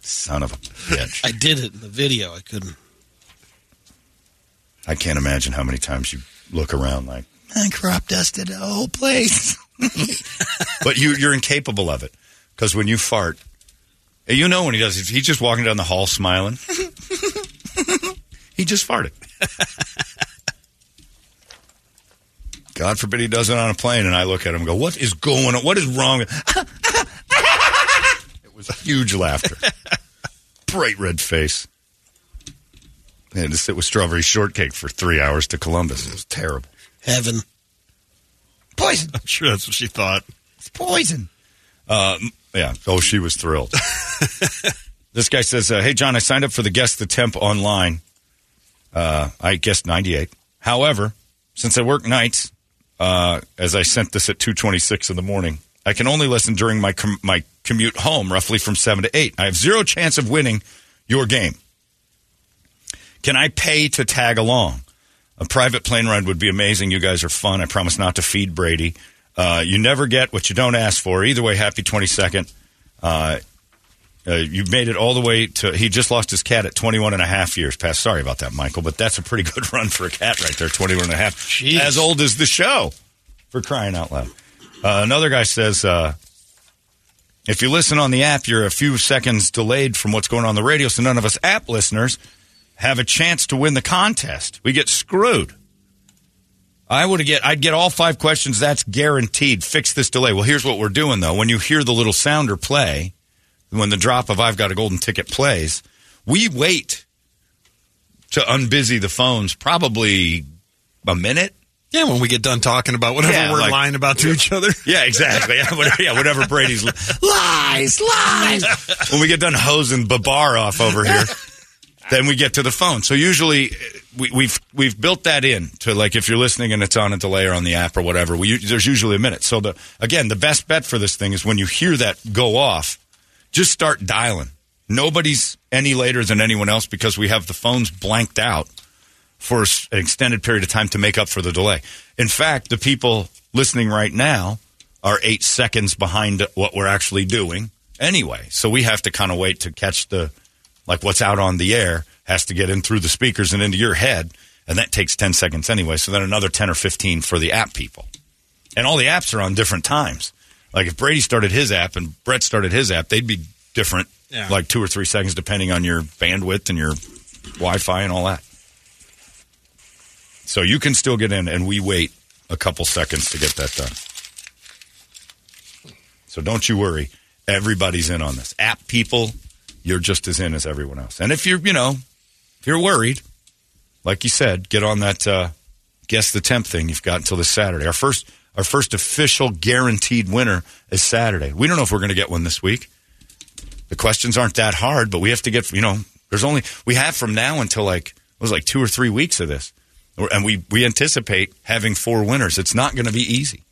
Son of a bitch. I did it in the video. I couldn't. I can't imagine how many times you look around like, I crop dusted the whole place. but you, you're incapable of it because when you fart, eh, you know when he does. He's just walking down the hall smiling, he just farted. God forbid he does it on a plane, and I look at him and go, "What is going on? What is wrong?" it was a huge laughter, bright red face. I had to sit with strawberry shortcake for three hours to Columbus. It was terrible. Heaven. Poison. I'm sure that's what she thought. It's poison. Uh, yeah. Oh, she was thrilled. this guy says, uh, "Hey, John, I signed up for the guest the Temp online. Uh, I guessed 98. However, since I work nights, uh, as I sent this at 2:26 in the morning, I can only listen during my com- my commute home, roughly from seven to eight. I have zero chance of winning your game. Can I pay to tag along? A private plane ride would be amazing. You guys are fun. I promise not to feed Brady. Uh, you never get what you don't ask for. Either way, happy 22nd. Uh, uh, you made it all the way to. He just lost his cat at 21 and a half years past. Sorry about that, Michael, but that's a pretty good run for a cat right there, 21 and a half. Jeez. As old as the show, for crying out loud. Uh, another guy says, uh, if you listen on the app, you're a few seconds delayed from what's going on the radio, so none of us app listeners have a chance to win the contest. We get screwed. I would get I'd get all five questions. That's guaranteed. Fix this delay. Well, here's what we're doing though. When you hear the little sounder play, when the drop of I've got a golden ticket plays, we wait to unbusy the phones probably a minute. Yeah, when we get done talking about whatever Yeah, we're like- lying about to each other. Yeah, exactly. Yeah, whatever, yeah, whatever Brady's lies, lies. when we get done hosing Babar off over here, then we get to the phone. So usually uh, we, we've we've built that in to like if you're listening and it's on a delay or on the app or whatever. We, there's usually a minute. So the again, the best bet for this thing is when you hear that go off, just start dialing. Nobody's any later than anyone else because we have the phones blanked out for an extended period of time to make up for the delay. In fact, the people listening right now are eight seconds behind what we're actually doing anyway. So we have to kind of wait to catch the, like what's out on the air has to get in through the speakers and into your head. And that takes 10 seconds anyway. So then another 10 or 15 for the app people. And all the apps are on different times. Like if Brady started his app and Brett started his app, they'd be different, Yeah. like two or three seconds depending on your bandwidth and your Wi Fi and all that. So you can still get in, and we wait a couple seconds to get that done. So don't you worry. Everybody's in on this. App people, you're just as in as everyone else. And if you're, you know, if you're worried, like you said, get on that uh, guess the temp thing. You've got until this Saturday. Our first, our first official guaranteed winner is Saturday. We don't know if we're going to get one this week. The questions aren't that hard, but we have to get, you know, there's only we have from now until like it was like two or three weeks of this, and we we anticipate having four winners. It's not going to be easy.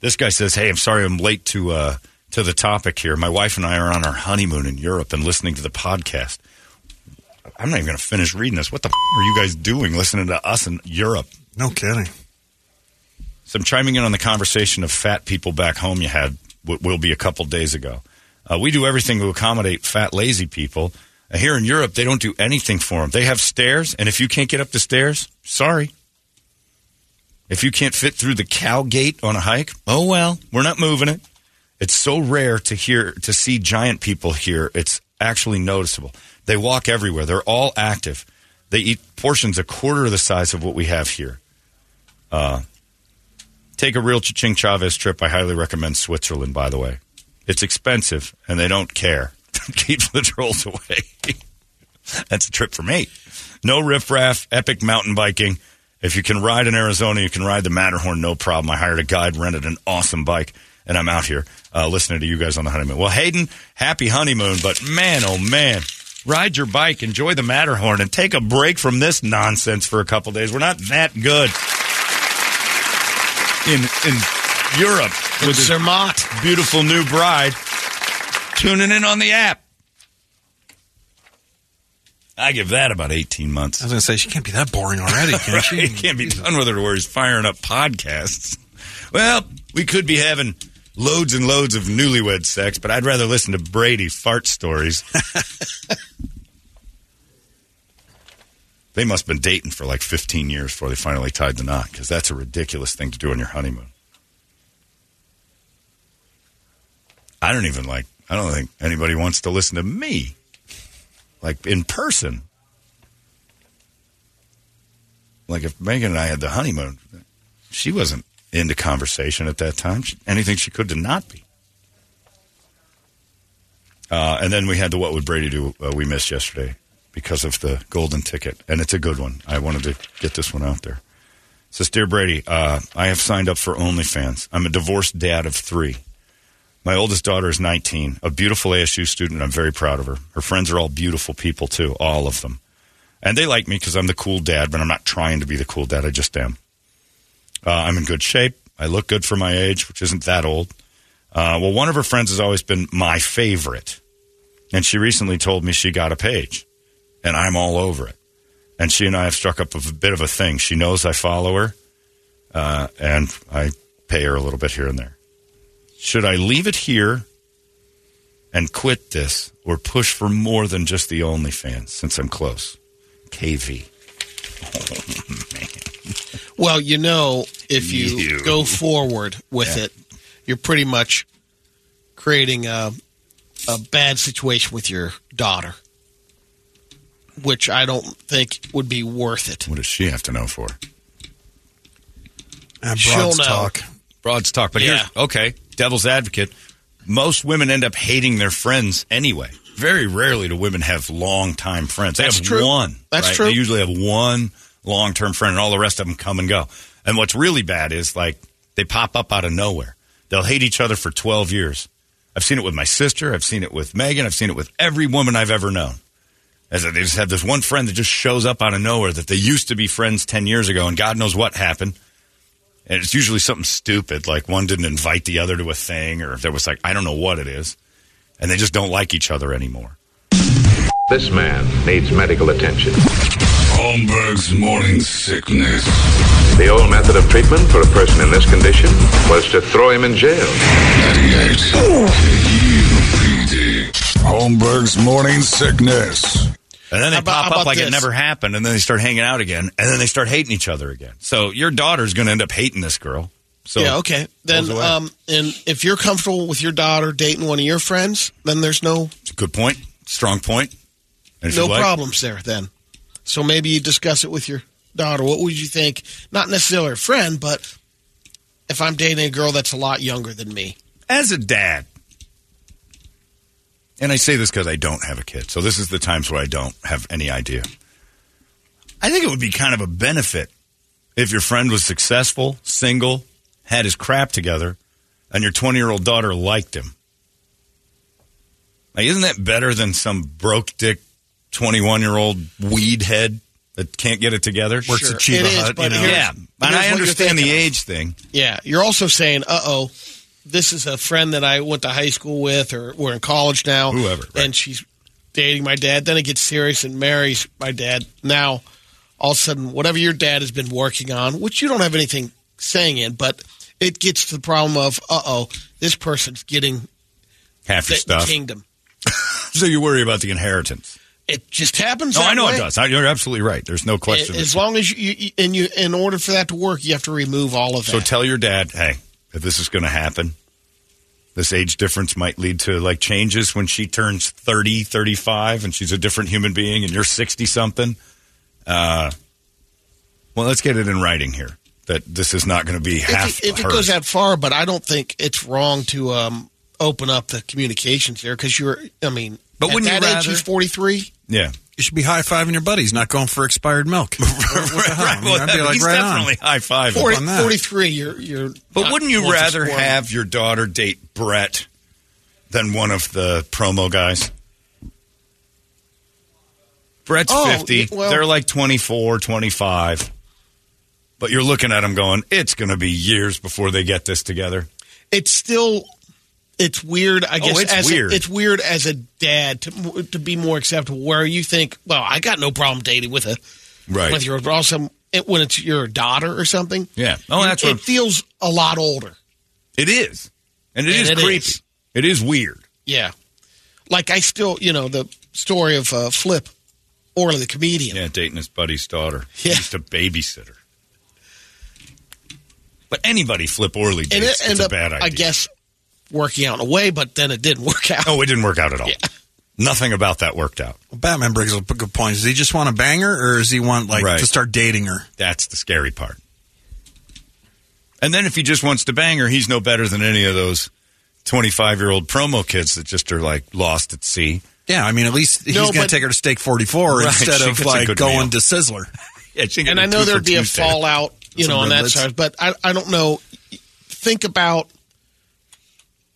This guy says, "Hey, I'm sorry I'm late to uh, to the topic here. My wife and I are on our honeymoon in Europe and listening to the podcast. I'm not even going to finish reading this. What the f- are you guys doing listening to us in Europe? No kidding. So I'm chiming in on the conversation of fat people back home you had, w- will be a couple days ago. Uh, we do everything to accommodate fat, lazy people. Uh, Here in Europe, they don't do anything for them. They have stairs, and if you can't get up the stairs, sorry. If you can't fit through the cow gate on a hike, oh well, we're not moving it. It's so rare to hear to see giant people here. It's actually noticeable. They walk everywhere. They're all active. They eat portions a quarter of the size of what we have here. Uh, take a real Ching Chavez trip. I highly recommend Switzerland. By the way, it's expensive and they don't care. Keep the trolls away. That's a trip for me. No riffraff, epic mountain biking. If you can ride in Arizona, you can ride the Matterhorn, no problem. I hired a guide, rented an awesome bike, and I'm out here uh, listening to you guys on the honeymoon. Well, Hayden, happy honeymoon, but man, oh man, ride your bike, enjoy the Matterhorn, and take a break from this nonsense for a couple days. We're not that good in in Europe with Zermatt. beautiful new bride tuning in on the app. I give that about 18 months. I was going to say, she can't be that boring already, can Right? she? It can't be done with her where he's firing up podcasts. Well, we could be having loads and loads of newlywed sex, but I'd rather listen to Brady fart stories. they must have been dating for like 15 years before they finally tied the knot because that's a ridiculous thing to do on your honeymoon. I don't even like, I don't think anybody wants to listen to me, like in person. Like if Megan and I had the honeymoon, she wasn't into conversation at that time. She, anything she could to not be. Uh, and then we had the What Would Brady Do uh, we missed yesterday because of the golden ticket. And it's a good one. I wanted to get this one out there. It says, Dear Brady, uh, I have signed up for OnlyFans. I'm a divorced dad of three. My oldest daughter is 19, a beautiful ASU student. I'm very proud of her. Her friends are all beautiful people, too, all of them. And they like me because I'm the cool dad, but I'm not trying to be the cool dad. I just am. Uh, I'm in good shape. I look good for my age, which isn't that old. Uh, well, one of her friends has always been my favorite. And she recently told me she got a page. And I'm all over it. And she and I have struck up a bit of a thing. She knows I follow her. Uh, and I pay her a little bit here and there. Should I leave it here and quit this or push for more than just the OnlyFans since I'm close? KV. Man. Well, you know, if you, You. go forward with Yeah. it, you're pretty much creating a, a bad situation with your daughter, which I don't think would be worth it. What does she have to know for? Uh, She'll broads know. talk. Broads talk. But Yeah. here's, okay, devil's advocate. Most women end up hating their friends anyway. Very rarely do women have long time friends. They That's have true. one. That's right? true. They usually have one long term friend, and all the rest of them come and go. And what's really bad is like they pop up out of nowhere. They'll hate each other for 12 years. I've seen it with my sister. I've seen it with Megan. I've seen it with every woman I've ever known. As they just have this one friend that just shows up out of nowhere that they used to be friends 10 years ago, and God knows what happened. And it's usually something stupid, like one didn't invite the other to a thing, or there was like, I don't know what it is. And they just don't like each other anymore. This man needs medical attention. Holmberg's morning sickness. The old method of treatment for a person in this condition was to throw him in jail. 98 KUPD. Holmberg's morning sickness. And then they about- pop up about like it never happened, and then they start hanging out again, and then they start hating each other again. So your daughter's going to end up hating this girl. So yeah, okay. Then, um, and if you're comfortable with your daughter dating one of your friends, then there's no good point, strong point. And if no you like- problems there. Then, so maybe you discuss it with your daughter. What would you think? Not necessarily a friend, but if I'm dating a girl that's a lot younger than me, as a dad, and I say this because I don't have a kid, so this is the times where I don't have any idea. I think it would be kind of a benefit if your friend was successful, single, had his crap together, and your 20 year old daughter liked him. Like, isn't that better than some broke dick 21 year old weed head that can't get it together? Works at Sure, Cheba it is, Hut, but you know? yeah, and I understand the age thing. Yeah, you're also saying, "Uh oh, this is a friend that I went to high school with, or we're in college now, Whoever, right. and she's dating my dad." Then it gets serious and marries my dad. Now, all of a sudden, whatever your dad has been working on, which you don't have anything saying in, but it gets to the problem of, "Uh oh, this person's getting Half your the, stuff. kingdom." So you worry about the inheritance. It just happens. No, I know way. it does. I- You're absolutely right. There's no question. As long as you, you and you, in order for that to work, you have to remove all of that. So tell your dad, hey, if this is going to happen, this age difference might lead to like changes when she turns 30, 35 and she's a different human being and you're 60 something. Uh, well, let's get it in writing here that this is not going to be half if, it, if it goes that far, but I don't think it's wrong to um, open up the communications here because you're. I mean, But at wouldn't you that age, rather- he's forty three. Yeah. You should be high fiving your buddies, not going for expired milk. What the? I mean, Well, I'd be like, he's right definitely high five. 40, on that. 43, You're. You're. But wouldn't you rather have your daughter date Brett than one of the promo guys? Brett's Oh, 50. well- They're like 24, 25. But you're looking at them going, it's going to be years before they get this together. It's still. It's weird. I guess Oh, it's as weird. A, it's weird as a dad to to be more acceptable. Where you think, well, I got no problem dating with a Right. with your, but also it, when it's your daughter or something. Yeah. Oh, it- that's it what feels a lot older. it is. And it And is it creepy. is. It is weird. Yeah. Like I still, you know, the story of uh, Flip Orley, the comedian. Yeah, dating his buddy's daughter. Yeah. He used to babysit. But anybody Flip Orley dates, and it it's ended a bad idea. I guess, working out in a way, but then it didn't work out. Oh, it didn't work out at all. Yeah. Nothing about that worked out. Well, Batman brings up a good point. Does he just want to bang her, or does he want like Right. to start dating her? That's the scary part. And then if he just wants to bang her, he's no better than any of those 25 year old promo kids that just are like lost at sea. Yeah, I mean, at least he's No, going to take her to Steak 44 Right, instead of like going meal. to Sizzler. Yeah, and I know there'd for be a fallout, you Some know, on that riblets. side. But I, I don't know. Think about.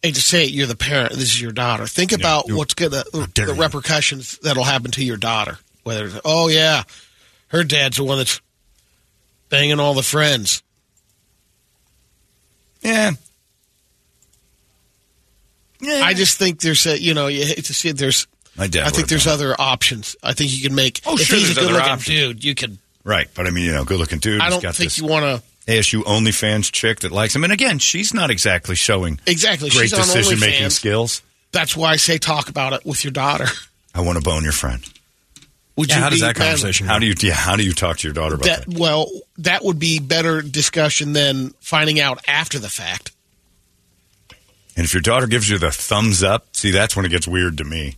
Hate to say you're the parent. This is your daughter. Think about what's gonna the you. repercussions that'll happen to your daughter. Whether it's, oh yeah, her dad's the one that's banging all the friends. Yeah. Yeah. I just think there's a you know you hate to see it. There's My dad I think there's done other options. I think you can make. Oh, sure, he's a good looking options. dude, you can. Right. But I mean, you know, good looking dude. I don't got think this you want to. ASU OnlyFans chick that likes him. And again, she's not exactly showing Exactly. great She's on decision making skills. That's why I say talk about it with your daughter. I want to bone your friend. Would Yeah, you how does that mad- conversation How do you? Yeah. How do you talk to your daughter about That that? well, that would be better discussion than finding out after the fact. And if your daughter gives you the thumbs up, see, that's when it gets weird to me.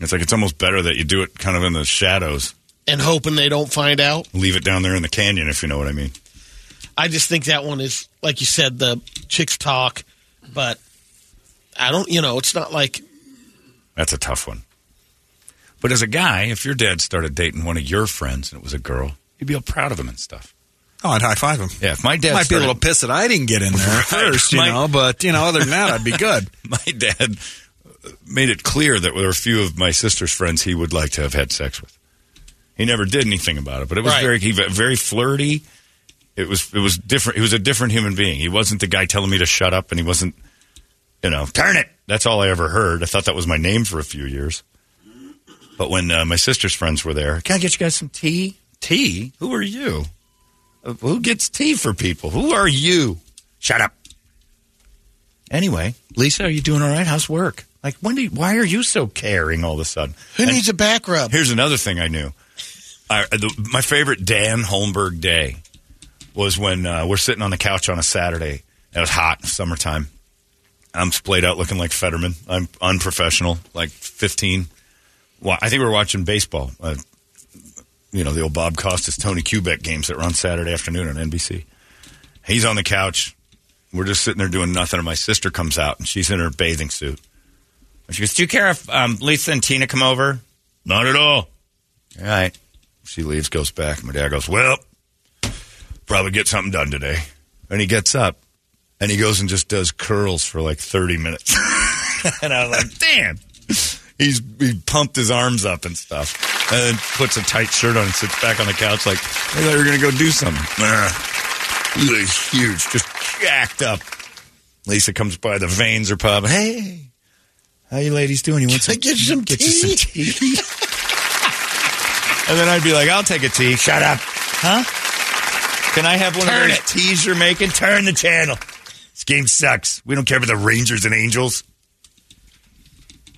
It's like it's almost better that you do it kind of in the shadows. And hoping they don't find out. Leave it down there in the canyon, if you know what I mean. I just think that one is like you said, the chicks talk, but I don't. You know, it's not like That's a tough one. But as a guy, if your dad started dating one of your friends and it was a girl, you'd be all proud of him and stuff. Oh, I'd high five him. Yeah, if my dad Might be a little pissed that I didn't get in there Right. first, you My- know, but you know, other than that, I'd be good. my dad made it clear that there were a few of my sister's friends he would like to have had sex with. He never did anything about it, but it was Right. very he, very flirty. It was it was different. He was a different human being. He wasn't the guy telling me to shut up, and he wasn't, you know, turn it. That's all I ever heard. I thought that was my name for a few years. But when uh, my sister's friends were there, can I get you guys some tea? Tea? Who are you? Uh, Who gets tea for people? Who are you? Shut up. Anyway, Lisa, are you doing all right? How's work? Like, when do you, why are you so caring all of a sudden? who And needs a back rub? Here's another thing I knew. I, the, my favorite Dan Holmberg day was when uh, we're sitting on the couch on a Saturday. It was hot, summertime. I'm splayed out looking like Fetterman. I'm unprofessional, like 15. Well, I think we were watching baseball. Uh, you know, the old Bob Costas, Tony Kubek games that were on Saturday afternoon on NBC. He's on the couch. We're just sitting there doing nothing, and my sister comes out, and she's in her bathing suit. And she goes, Do you care if um, Lisa and Tina come over? Not at all. All right. She leaves, goes back. And my dad goes, Well, probably get something done today. And he gets up and he goes and just does curls for like 30 minutes. and I was like, Damn. He's he pumped his arms up and stuff. And then puts a tight shirt on and sits back on the couch like, I thought we were going to go do something. He's huge, just jacked up. Lisa comes by, the veins are popping. Hey, how you ladies doing? You want some? get you some get you some tea? tea? and then I'd be like, I'll take a tea. Shut up, huh? Can I have one Turn of those it. teas you're making? Turn the channel. This game sucks. We don't care about the Rangers and Angels.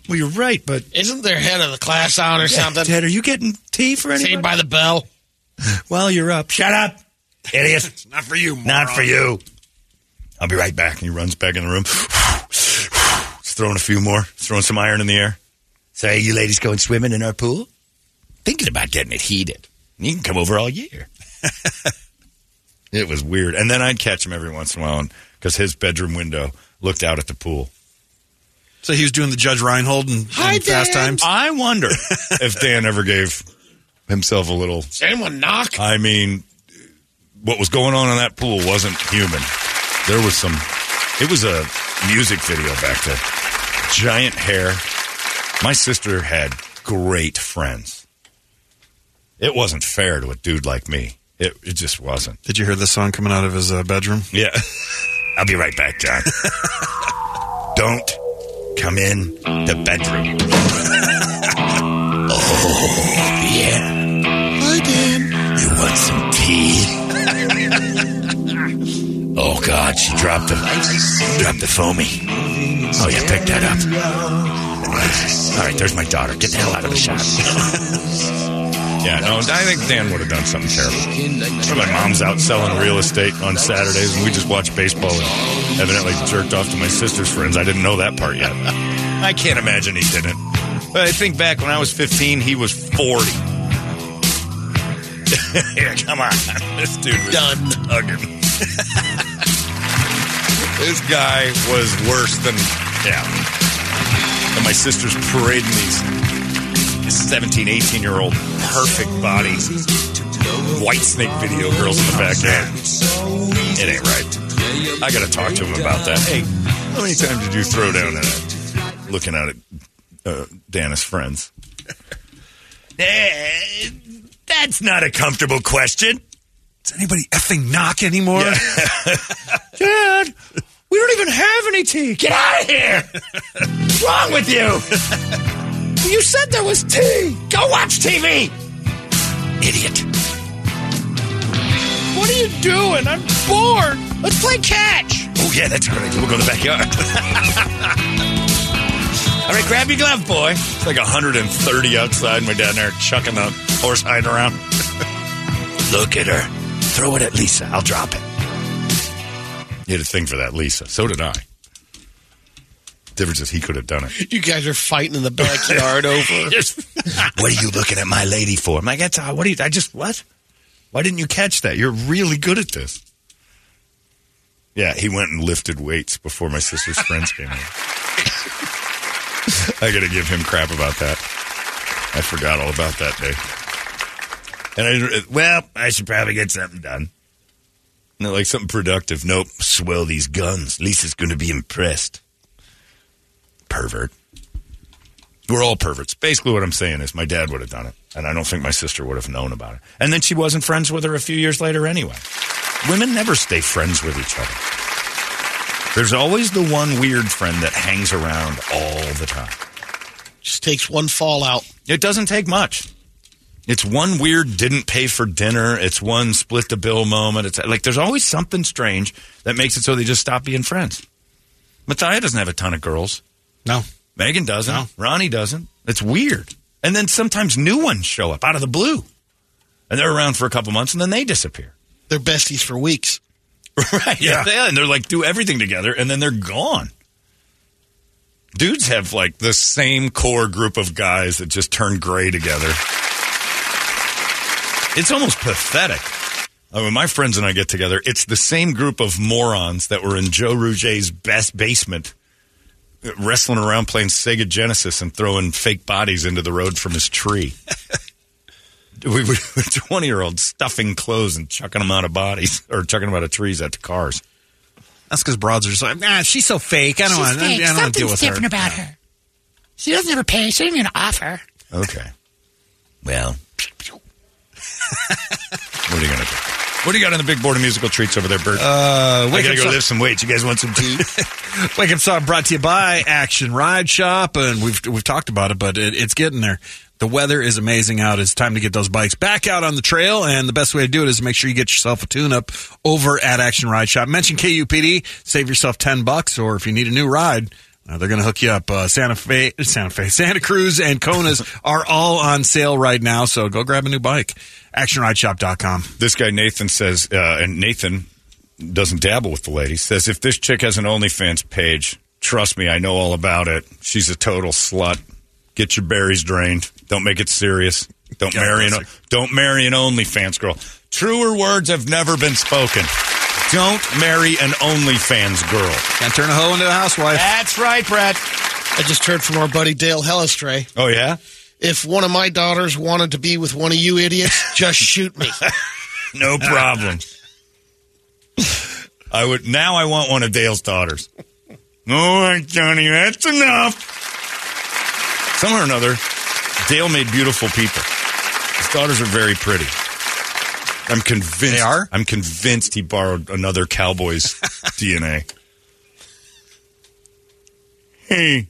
Well, you're right, but Isn't there head of the class on or something? Dad, are you getting tea for anybody? Saved by the bell. Well, you're up. Shut up, idiot. Not for you, Not for you. I'll be right back. And he runs back in the room. He's throwing a few more, throwing some iron in the air. Say, you ladies going swimming in our pool? Thinking about getting it heated. You can come over all year. It was weird. And then I'd catch him every once in a while because his bedroom window looked out at the pool. So he was doing the Judge Reinhold and, and Fast Times. I wonder if Dan ever gave himself a little. Does anyone knock? I mean, what was going on in that pool wasn't human. There was some. It was a music video back there. Giant hair. My sister had great friends. It wasn't fair to a dude like me. It, it just wasn't. Did you hear the song coming out of his uh, bedroom? Yeah. I'll be right back, John. Don't come in the bedroom. oh, yeah. Hi, Dan. You want some tea? oh God, she dropped the dropped the foamy. Oh yeah, pick that up. All right, there's my daughter. Get the hell out of the shot. Yeah, no, I think Dan would have done something terrible. My mom's out selling real estate on Saturdays, and we just watch baseball and evidently jerked off to my sister's friends. I didn't know that part yet. I can't imagine he didn't. But I think back when I was 15, he was 40. yeah, come on. This dude was Done. hugging. this guy was worse than, yeah. And my sister's parading these 17, 18 year old perfect body, Whitesnake video girls in the back end. It ain't right. I got to talk to him about that. Hey, how many times did you throw down at looking out at uh, Dana's friends? Eh, that's not a comfortable question. Does anybody effing knock anymore? Dad, we don't even have any tea. Get out of here. What's wrong with you? You said there was tea. Go watch TV. Idiot. What are you doing? I'm bored. Let's play catch. Oh, yeah, that's a good idea. We'll go in the backyard. All right, grab your glove, boy. It's like 130 outside. and we're down there chucking the horse hide around. Look at her. Throw it at Lisa. I'll drop it. You had a thing for that, Lisa. So did I. Difference is he could have done it. You guys are fighting in the backyard over. what are you looking at my lady for? I'm like, that's, uh, what do you, I just, what? Why didn't you catch that? You're really good at this. Yeah, he went and lifted weights before my sister's friends came in. I got to give him crap about that. I forgot all about that day. And I, Well, I should probably get something done. no, like something productive. Nope. Swell these guns. Lisa's going to be impressed. Pervert. We're all perverts. Basically, what I'm saying is my dad would have done it, and I don't think my sister would have known about it. And then she wasn't friends with her a few years later anyway. Women never stay friends with each other. There's always the one weird friend that hangs around all the time. Just takes one fallout. It doesn't take much. It's one weird didn't pay for dinner. It's one split the bill moment. It's like there's always something strange that makes it so they just stop being friends. Matthias doesn't have a ton of girls. No. Megan doesn't. Ronnie doesn't. It's weird. And then sometimes new ones show up out of the blue. And they're around for a couple months and then they disappear. They're besties for weeks. right. Yeah. yeah. And they're like, do everything together and then they're gone. Dudes have like the same core group of guys that just turn gray together. It's almost pathetic. I mean, my friends and I get together. It's the same group of morons that were in Joe Rouget's best basement wrestling around playing Sega Genesis and throwing fake bodies into the road from his tree. we were 20 year olds stuffing clothes and chucking them out of bodies or chucking them out of trees at the cars. That's because broads are just like, nah, she's so fake. I don't want. I, I don't want to deal with her. Something's different about her. She doesn't ever pay. She doesn't even offer. Okay. Well, what are you going to do? What do you got on the big board of musical treats over there, Bert? Uh, I wake got to go lift some weights. You guys want some tea? Wake Up Song brought to you by Action Ride Shop, and we've we've talked about it, but it, it's getting there. The weather is amazing out. It's time to get those bikes back out on the trail, and the best way to do it is to make sure you get yourself a tune-up over at Action Ride Shop. Mention KUPD, save yourself ten bucks, or if you need a new ride, Uh, they're going to hook you up. Uh, Santa Fe, Santa Fe, Santa Cruz, and Kona's are all on sale right now. So go grab a new bike. ActionRideShop.com. This guy Nathan says, uh, and Nathan doesn't dabble with the ladies. Says if this chick has an OnlyFans page, trust me, I know all about it. She's a total slut. Get your berries drained. Don't make it serious. Don't God marry an don't marry an OnlyFans girl. Truer words have never been spoken. Don't marry an OnlyFans girl. Can't turn a hoe into a housewife. That's right, Brett. I just heard from our buddy Dale Hellestrae. Oh yeah. If one of my daughters wanted to be with one of you idiots, just shoot me. No problem. I would now. I want one of Dale's daughters. All right, Johnny, that's enough. Somewhere or another, Dale made beautiful people. His daughters are very pretty. I'm convinced. They are? I'm convinced he borrowed another cowboy's DNA. Hey,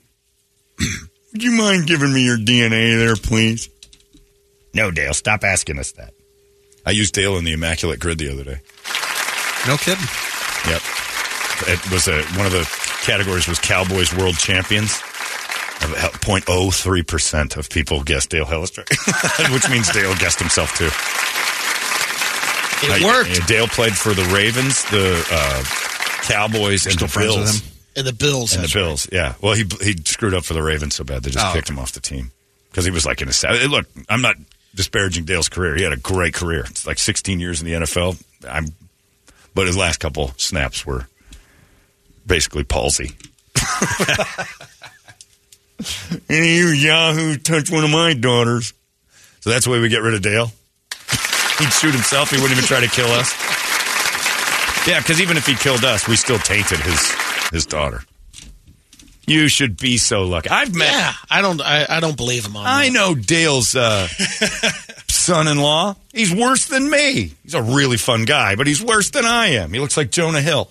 would you mind giving me your DNA there, please? No, Dale. Stop asking us that. I used Dale in the Immaculate Grid the other day. No kidding. Yep. It was a one of the categories was Cowboys World Champions. About uh, 0.03 percent of people guessed Dale Hellestrae, which means Dale guessed himself too. It Uh, worked. yeah, Dale played for the Ravens, the uh, Cowboys, and the friends with Bills. him? And the Bills. And the that's right. Bills, yeah. Well, he he screwed up for the Ravens so bad they just Oh, kicked him off the team because he was like in a Look, I'm not disparaging Dale's career. He had a great career. It's like 16 years in the NFL. I'm, but his last couple snaps were basically palsy. and you Yahoo touch one of my daughters. So that's the way we get rid of Dale. He'd shoot himself. He wouldn't even try to kill us. Yeah, because even if he killed us, we still tainted his his daughter. You should be so lucky. I've met. Yeah, I don't. I, I don't believe him on I that. know Dale's uh, son-in-law. He's worse than me. He's a really fun guy, but he's worse than I am. He looks like Jonah Hill.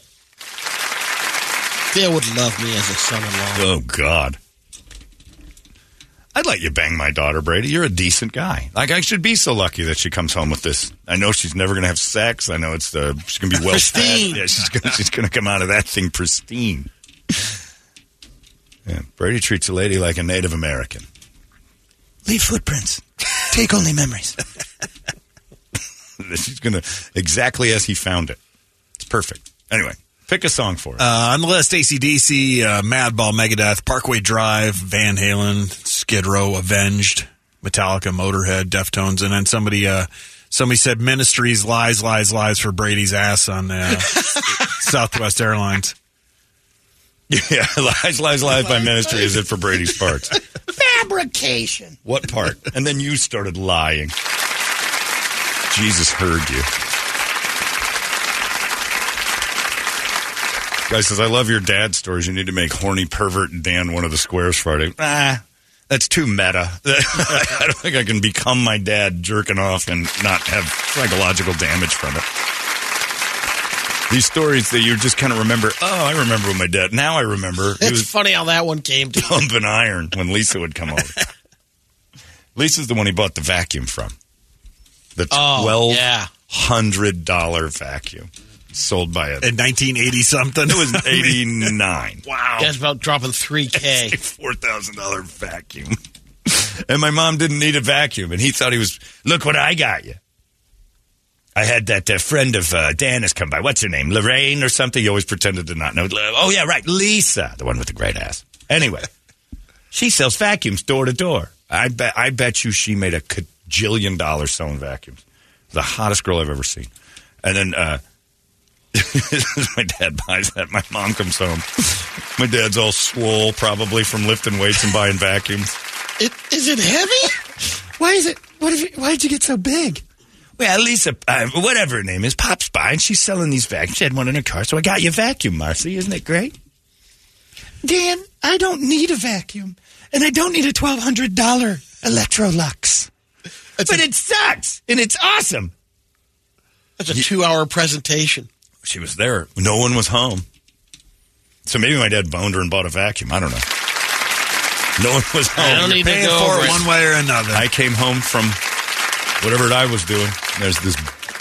Dale would love me as a son-in-law. Oh God. I'd let you bang my daughter, Brady. You're a decent guy. Like I should be so lucky that she comes home with this. I know she's never going to have sex. I know it's uh, she's going to be well Pristine. Yeah, she's going she's going to come out of that thing pristine. Yeah, Brady treats a lady like a Native American. Leave footprints. Take only memories. she's going to exactly as he found it. It's perfect. Anyway, pick a song for her. Uh, on the list, ACDC, uh, Madball, Megadeth, Parkway Drive, Van Halen, Skid Row, Avenged, Metallica, Motorhead, Deftones, and then somebody uh, somebody said Ministry's, lies, lies, lies for Brady's ass on uh, Southwest Airlines. yeah, lies, lies, lies by ministry is it for Brady's parts. Fabrication. What part? And then you started lying. Jesus heard you. Guy says, I love your dad stories. You need to make horny pervert Dan one of the squares Friday. Ah, that's too meta. I don't think I can become my dad jerking off and not have psychological damage from it. These stories that you just kind of remember. Oh, I remember when my dad. Now I remember. It's was funny how that one came to. pumping iron when Lisa would come over. Lisa's the one he bought the vacuum from. The Oh, twelve hundred dollar vacuum sold by it In 1980 something. It was eighty nine. wow, That's about dropping three k. four thousand dollar vacuum. and my mom didn't need a vacuum, and he thought he was. Look what I got you. I had that uh, friend of uh, Dan has come by. What's her name? Lorraine or something? You always pretended to not know. Oh yeah, right, Lisa, the one with the great ass. Anyway, she sells vacuums door to door. I bet. I bet you she made a cajillion dollars selling vacuums. The hottest girl I've ever seen. And then uh, my dad buys that. My mom comes home. My dad's all swole, probably from lifting weights and buying vacuums. It, is it heavy? Why is it? What if? You, why did you get so big? Well, Lisa, uh, whatever her name is, pops by and she's selling these vacuums. She had one in her car, so I got you a vacuum, Marcy. Isn't it great? Dan, I don't need a vacuum, and I don't need a twelve hundred dollar Electrolux. but it sucks, and it's awesome. That's a two-hour presentation. She was there. No one was home. So maybe my dad boned her and bought a vacuum. I don't know. No one was home. I don't You're need to paying go for it it. one way or another. I came home from whatever I was doing. There's this,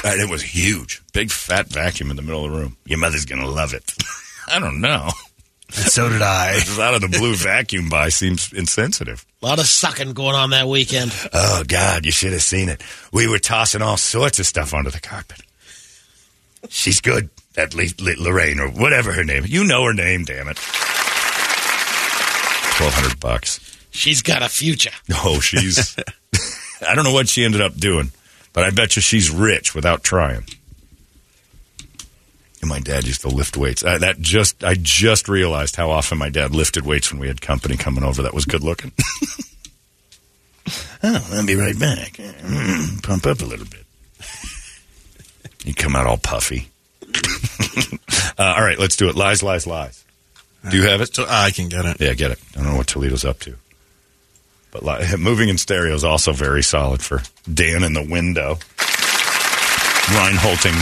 and it was huge, big fat vacuum in the middle of the room. Your mother's gonna love it. I don't know. And so did I. Just out of the blue vacuum by seems insensitive. A lot of sucking going on that weekend. Oh, God, you should have seen it. We were tossing all sorts of stuff onto the carpet. She's good, At Le- Le- Lorraine, or whatever her name. You know her name, damn it. 1200 bucks. She's got a future. Oh, she's. I don't know what she ended up doing, but I bet you she's rich without trying. And my dad used to lift weights. Uh, that just I just realized how often my dad lifted weights when we had company coming over that was good looking. oh, I'll be right back. Pump up a little bit. You come out all puffy. uh, all right, let's do it. Lies, lies, lies. Do you have it? So I can get it. Yeah, get it. I don't know what Toledo's up to. But li- moving in stereo is also very solid for Dan in the window. Reinholting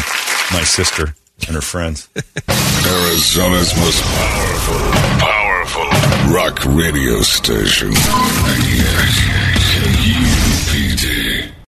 my sister and her friends. Arizona's most powerful, powerful rock radio station.